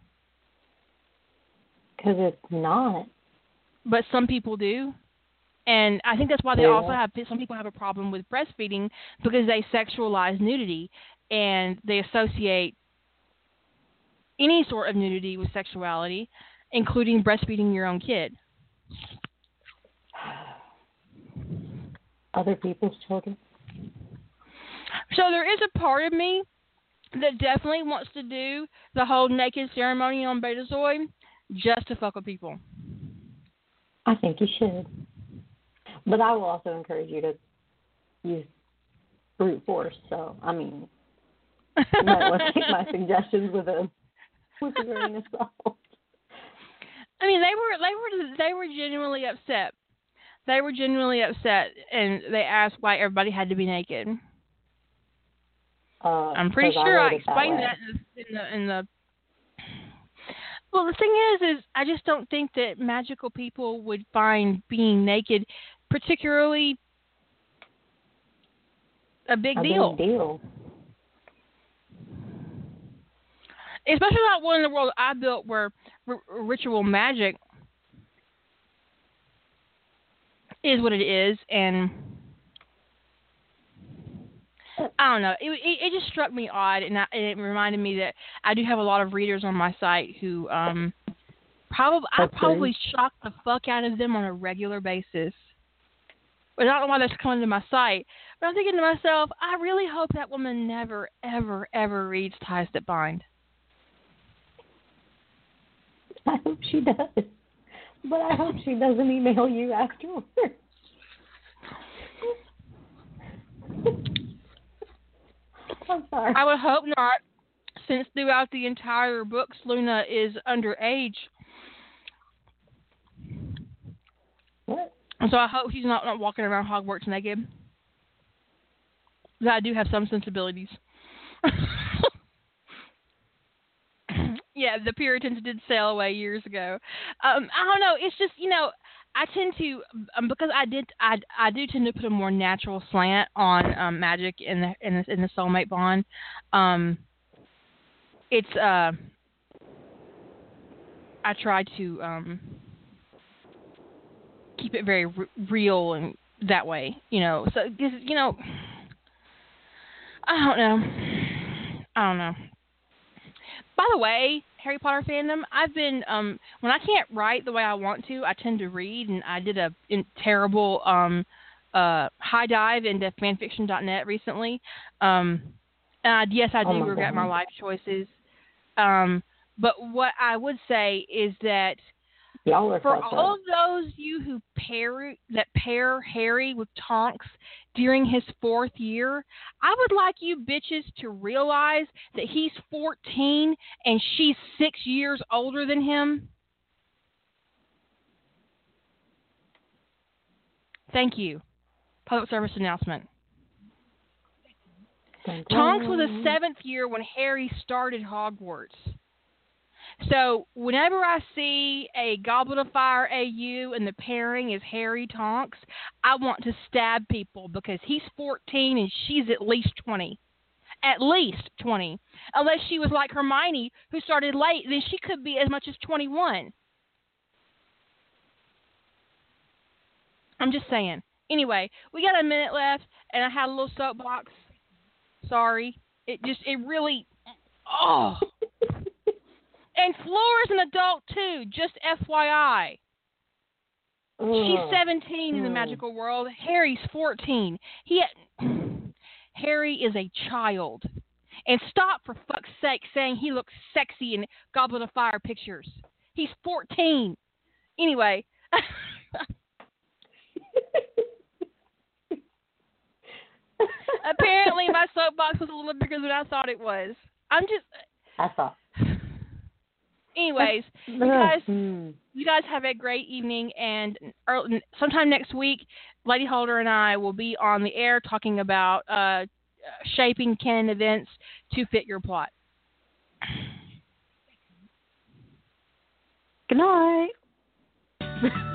Because it's not. but some people do. And I think that's why they Yeah. also have some people have a problem with breastfeeding because they sexualize nudity and they associate any sort of nudity with sexuality, including breastfeeding your own kid. Other people's children. So there is a part of me that definitely wants to do the whole naked ceremony on Betazoid just to fuck with people. I think you should. But I will also encourage you to use brute force. So, I mean, (laughs) you might want to take my suggestions with a with a grain of salt. I mean, they were they were they were genuinely upset. They were genuinely upset, and they asked why everybody had to be naked. Uh, I'm pretty sure I it explained way. that in the, in the in the. Well, the thing is, is I just don't think that magical people would find being naked particularly a big a deal, big deal. Especially not one in the world I built where r- ritual magic is what it is, and I don't know. It, it it just struck me odd, and, I, and it reminded me that I do have a lot of readers on my site who um probably I probably shock the fuck out of them on a regular basis. But I don't know why that's coming to my site. But I'm thinking to myself, I really hope that woman never, ever, ever reads Ties That Bind. (laughs) I hope she does. But I hope she doesn't email you afterwards. (laughs) I'm sorry. I would hope not, since throughout the entire books, Luna is underage. What? So I hope she's not, not walking around Hogwarts naked. I do have some sensibilities. (laughs) yeah, the Puritans did sail away years ago. Um, I don't know. It's just you know, I tend to um, because I did I I do tend to put a more natural slant on um, magic in the in the in the soulmate bond. Um, it's uh, I try to um keep it very r- real and that way, you know. So is- you know, I don't know. I don't know. By the way, Harry Potter fandom, I've been um when I can't write the way I want to, I tend to read, and I did a in, terrible um uh high dive into fanfiction.net recently. Um, and I, yes, I do Oh my regret my life choices. Um, but what I would say is that for all of those you who pair that pair Harry with Tonks during his fourth year, I would like you bitches to realize that he's 14 and she's six years older than him. Thank you. Public service announcement. Tonks was a seventh year when Harry started Hogwarts. So whenever I see a Goblet of Fire AU and the pairing is Harry Tonks, I want to stab people because he's 14 and she's at least 20. At least 20. Unless she was like Hermione, who started late, then she could be as much as 21. I'm just saying. Anyway, we got a minute left, and I had a little soapbox. Sorry. It just, it really, oh. And Fleur's an adult too, just FYI. She's Ugh. 17 in the Hmm. magical world. Harry's 14. He (clears throat) Harry is a child. And stop for fuck's sake saying he looks sexy in Goblet of Fire pictures. He's 14. Anyway, (laughs) apparently my soapbox was a little bigger than I thought it was. I'm just I thought. Anyways, you guys Hmm. (laughs) you guys have a great evening and early, sometime next week lady holder and i will be on the air talking about uh, shaping canon events to fit your plot Good night. (laughs)